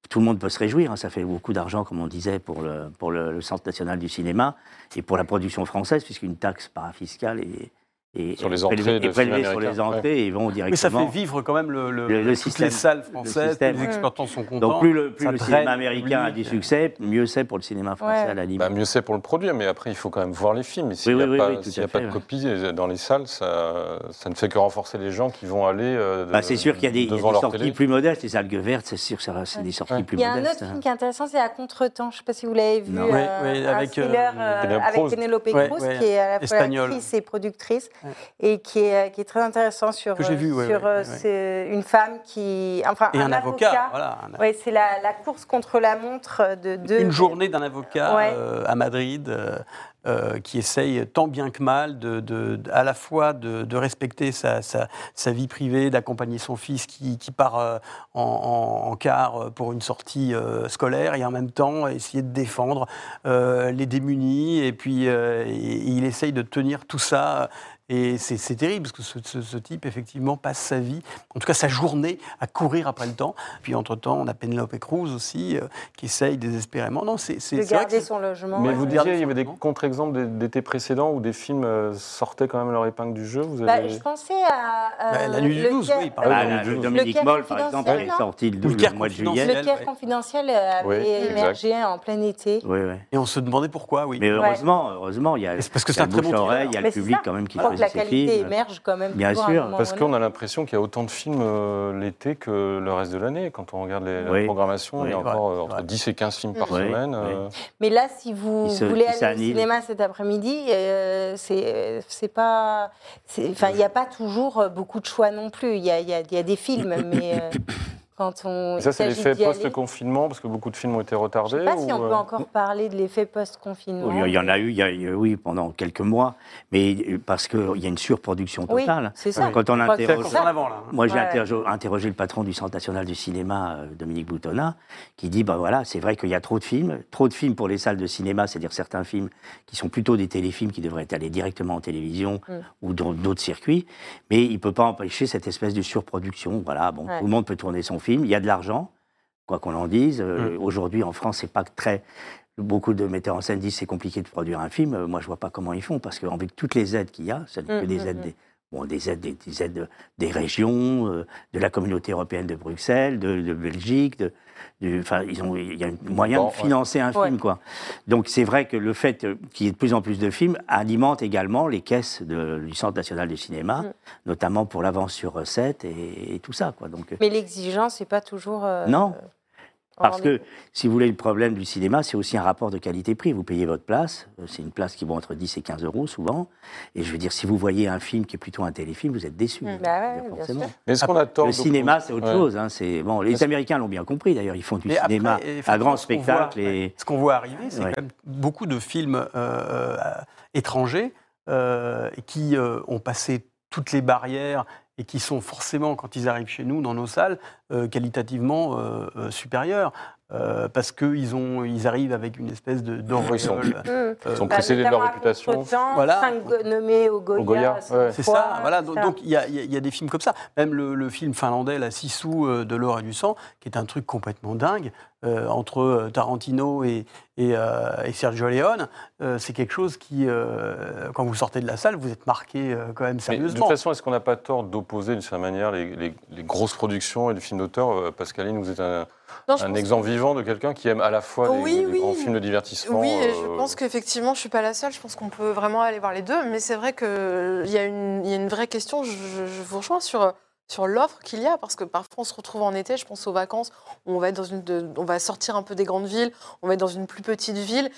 tout le monde peut se réjouir. hein, ça fait beaucoup d'argent, comme on disait, pour le, pour le, le Centre national du cinéma et pour la production française, puisqu'une taxe parafiscale est, est, Sur les est prélevée, entrées prélevée films sur les entrées et ils vont Mais ça directement. fait vivre quand même le, le- Le- le système. les salles Le françaises, les exploitants sont contents. Donc plus le, plus cinéma américain a du succès, mieux c'est pour le cinéma français Ouais. à la limite. Bah, mieux c'est pour le produire, mais après, il faut quand même voir les films. Et s'il Oui, n'y a, oui, pas, oui, y a pas de ouais. copies euh, dans les salles, ça, ça ne fait que renforcer les gens qui vont aller. euh, Bah, c'est sûr qu'il y a des, y a sorties télé. plus modestes, les algues vertes, c'est sûr que ça va- c'est des sorties plus Il y a un modestes. autre hein. film qui est intéressant, c'est À Contre-temps. Je ne sais pas si vous l'avez vu. Avec, euh, euh, Penelope avec Cruz. Penelope Cruz, qui est à la fois actrice et productrice. Et qui est, qui est très intéressant sur, Que j'ai vu, ouais, sur ouais, euh, ouais. une femme qui. Enfin, Et un, avocat, voilà. un- Oui, c'est la, la course contre la montre de deux. Une journée d'un avocat euh, à Madrid euh, euh, qui essaye tant bien que mal de, de- de- à la fois de, de respecter sa, sa- sa vie privée, d'accompagner son fils qui, qui part euh, en, en- en car pour une sortie euh, scolaire et en même temps essayer de défendre euh, les démunis et puis euh, et il essaye de tenir tout ça. Et c'est terrible parce que ce, ce- ce type, effectivement, passe sa vie, en tout cas sa journée, à courir après le temps. Puis entre-temps, on a Penelope Cruz aussi, euh, qui essaye désespérément. Non, c'est c'est- de garder son logement. Mais Ouais, vous ouais. disiez, il y avait des contre-exemples d'été précédents où des films euh, sortaient quand même leur épingle du jeu. Vous Bah, avez... je pensais à. euh, Bah, La Nuit du le 12, Caire- oui, par Ah, le oui. Dominique Le Moll, par exemple, est sorti le, Le 12 Caire mois de juillet. Le Caire ouais. confidentiel avait exact. émergé en plein été. Oui, oui. Et on se demandait pourquoi, oui. Mais heureusement, heureusement, il y a, parce que c'est un le très bon il y a le public ça. quand même qui la qualité films. émerge quand même. Bien sûr. Parce qu'on a l'impression qu'il y a autant de films euh, l'été que le reste de l'année. Quand on regarde les, Oui. la programmation, il y a encore ouais, entre ouais. 10 et 15 films par Oui, semaine. oui. euh, Mais là, si vous se- voulez aller au cinéma cet après-midi, euh, c'est pas, enfin, il n'y a pas toujours beaucoup de choix non plus. Il y a, il y a- il y a des films, [coughs] mais euh, quand on et ça, c'est l'effet post-confinement, parce que beaucoup de films ont été Je retardés. ne sais pas si on peut euh, encore parler de l'effet post-confinement. Oui, il y en a eu, il y a eu, oui, pendant quelques mois, mais euh, parce qu'il y a une surproduction Oui, totale. c'est ça. Quand on Je interroge- course en avant, là. hein. Moi, j'ai Ouais. interro- interrogé le patron du Centre national du cinéma, euh, Dominique Boutonnat, qui dit bah voilà, c'est vrai qu'il y a trop de films, trop de films pour les salles de cinéma, c'est-à-dire certains films qui sont plutôt des téléfilms qui devraient aller directement en télévision Mm. ou dans d'autres circuits, mais il peut pas empêcher cette espèce de surproduction. Voilà, bon, Ouais. tout le monde peut tourner son film, il y a de l'argent, quoi qu'on en dise. Euh, Mm. Aujourd'hui, en France, c'est pas très Beaucoup de metteurs en scène disent c'est compliqué de produire un film. Euh, Moi, je vois pas comment ils font parce qu'avec toutes les aides qu'il y a, ce n'est que Mm, des mm, aides des, Bon, des aides, des, des aides des régions, euh, de la communauté européenne de Bruxelles, de, de Belgique, de, du- enfin, ils ont, il y a un moyen Bon, de ouais. financer un Ouais. film, quoi. Donc c'est vrai que le fait qu'il y ait de plus en plus de films alimente également les caisses de- du Centre national du cinéma, Mm. notamment pour l'avance sur recettes et, et tout ça, quoi. Donc, euh, Mais l'exigence, c'est pas toujours. euh, Non. Parce que, si vous voulez, le problème du cinéma, c'est aussi un rapport de qualité-prix. Vous payez votre place, euh, c'est une place qui vaut entre 10 et 15 euros souvent. Et je veux dire, si vous voyez un film qui est plutôt un téléfilm, vous êtes déçu. Mm. Je Bah ouais, dire, bien forcément. sûr. Mais est-ce qu'on a tort Le cinéma, c'est autre Ouais. chose. hein, bon, les Américains l'ont bien compris. D'ailleurs, ils font du Mais après, cinéma à grand ce qu'on spectacle. voit- et... Ce qu'on voit arriver, c'est Ouais. quand même beaucoup de films euh, euh, étrangers euh, qui euh, ont passé toutes les barrières et qui sont forcément, quand ils arrivent chez nous, dans nos salles, euh, qualitativement euh, euh, supérieurs. euh, parce qu'ils ont, ils arrivent avec une espèce de Oui, ils sont- d'auréole. Euh, Ils sont précédés de leur réputation. Voilà. Cinq nommés au Goya. Ouais. C'est ça, voilà. Donc ça. donc, il y, a- y y des films comme ça. Même le, le film finlandais, La Sissou euh, de l'or et du sang, qui est un truc complètement dingue euh, entre euh, Tarantino et, et, euh, et Sergio Leone. euh, c'est quelque chose qui, euh, quand vous sortez de la salle, vous êtes marqué euh, quand même Mais de sérieusement. toute façon, est-ce qu'on n'a pas tort d'opposer d'une certaine manière les, les- les grosses productions et les films d'auteur Pascaline, vous êtes un, Non, exemple vivant de quelqu'un qui aime à la fois les, Oui, les oui. grands films de divertissement. Oui, et je pense qu'effectivement, je suis pas la seule. Je pense qu'on peut vraiment aller voir les deux. Mais c'est vrai qu'il y, a une- il y a une vraie question. Je, je- je vous rejoins sur, sur l'offre qu'il y a. Parce que parfois, on se retrouve en été, je pense aux vacances, où on va, être dans une, de- on va sortir un peu des grandes villes, on va être dans une plus petite ville.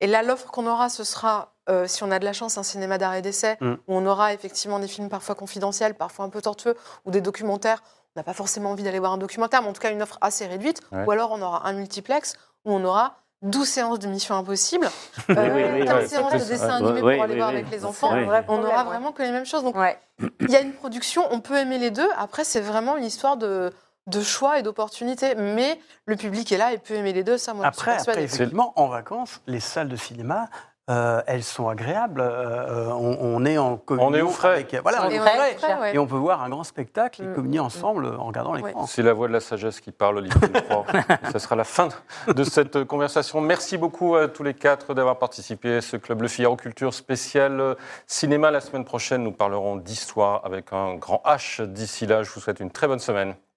Et là, l'offre qu'on aura, ce sera, euh, si on a de la chance, un cinéma d'arrêt d'essai, Mm. où on aura effectivement des films parfois confidentiels, parfois un peu tortueux, ou des documentaires. On n'a pas forcément envie d'aller voir un documentaire, mais en tout cas une offre assez réduite. Ouais. Ou alors on aura un multiplex où on aura 12 séances de Mission Impossible, [laughs] Oui, euh, oui, oui, 15 oui, séances de animés ouais, pour aller oui, voir oui. avec les enfants. On problème, aura ouais. vraiment que les mêmes choses. Donc Ouais. il y a une production, on peut aimer les deux. Après, c'est vraiment une histoire de, de choix et d'opportunités. Mais le public est là et peut aimer les deux. Ça, moi, Après, je suis après, effectivement, en vacances, les salles de cinéma, euh, elles sont agréables. Euh, on, on est en communion On est au frais. avec- voilà, on est Et au frais. ouais. Et on peut voir un grand spectacle et Mm. communier ensemble en regardant l'écran. C'est la voix de la sagesse qui parle, Olivier [laughs] Ça sera la fin de cette conversation. Merci beaucoup à tous les quatre d'avoir participé à ce Club Le Figaro Culture spécial euh, cinéma. La semaine prochaine, nous parlerons d'histoire avec un grand H. D'ici là, je vous souhaite une très bonne semaine.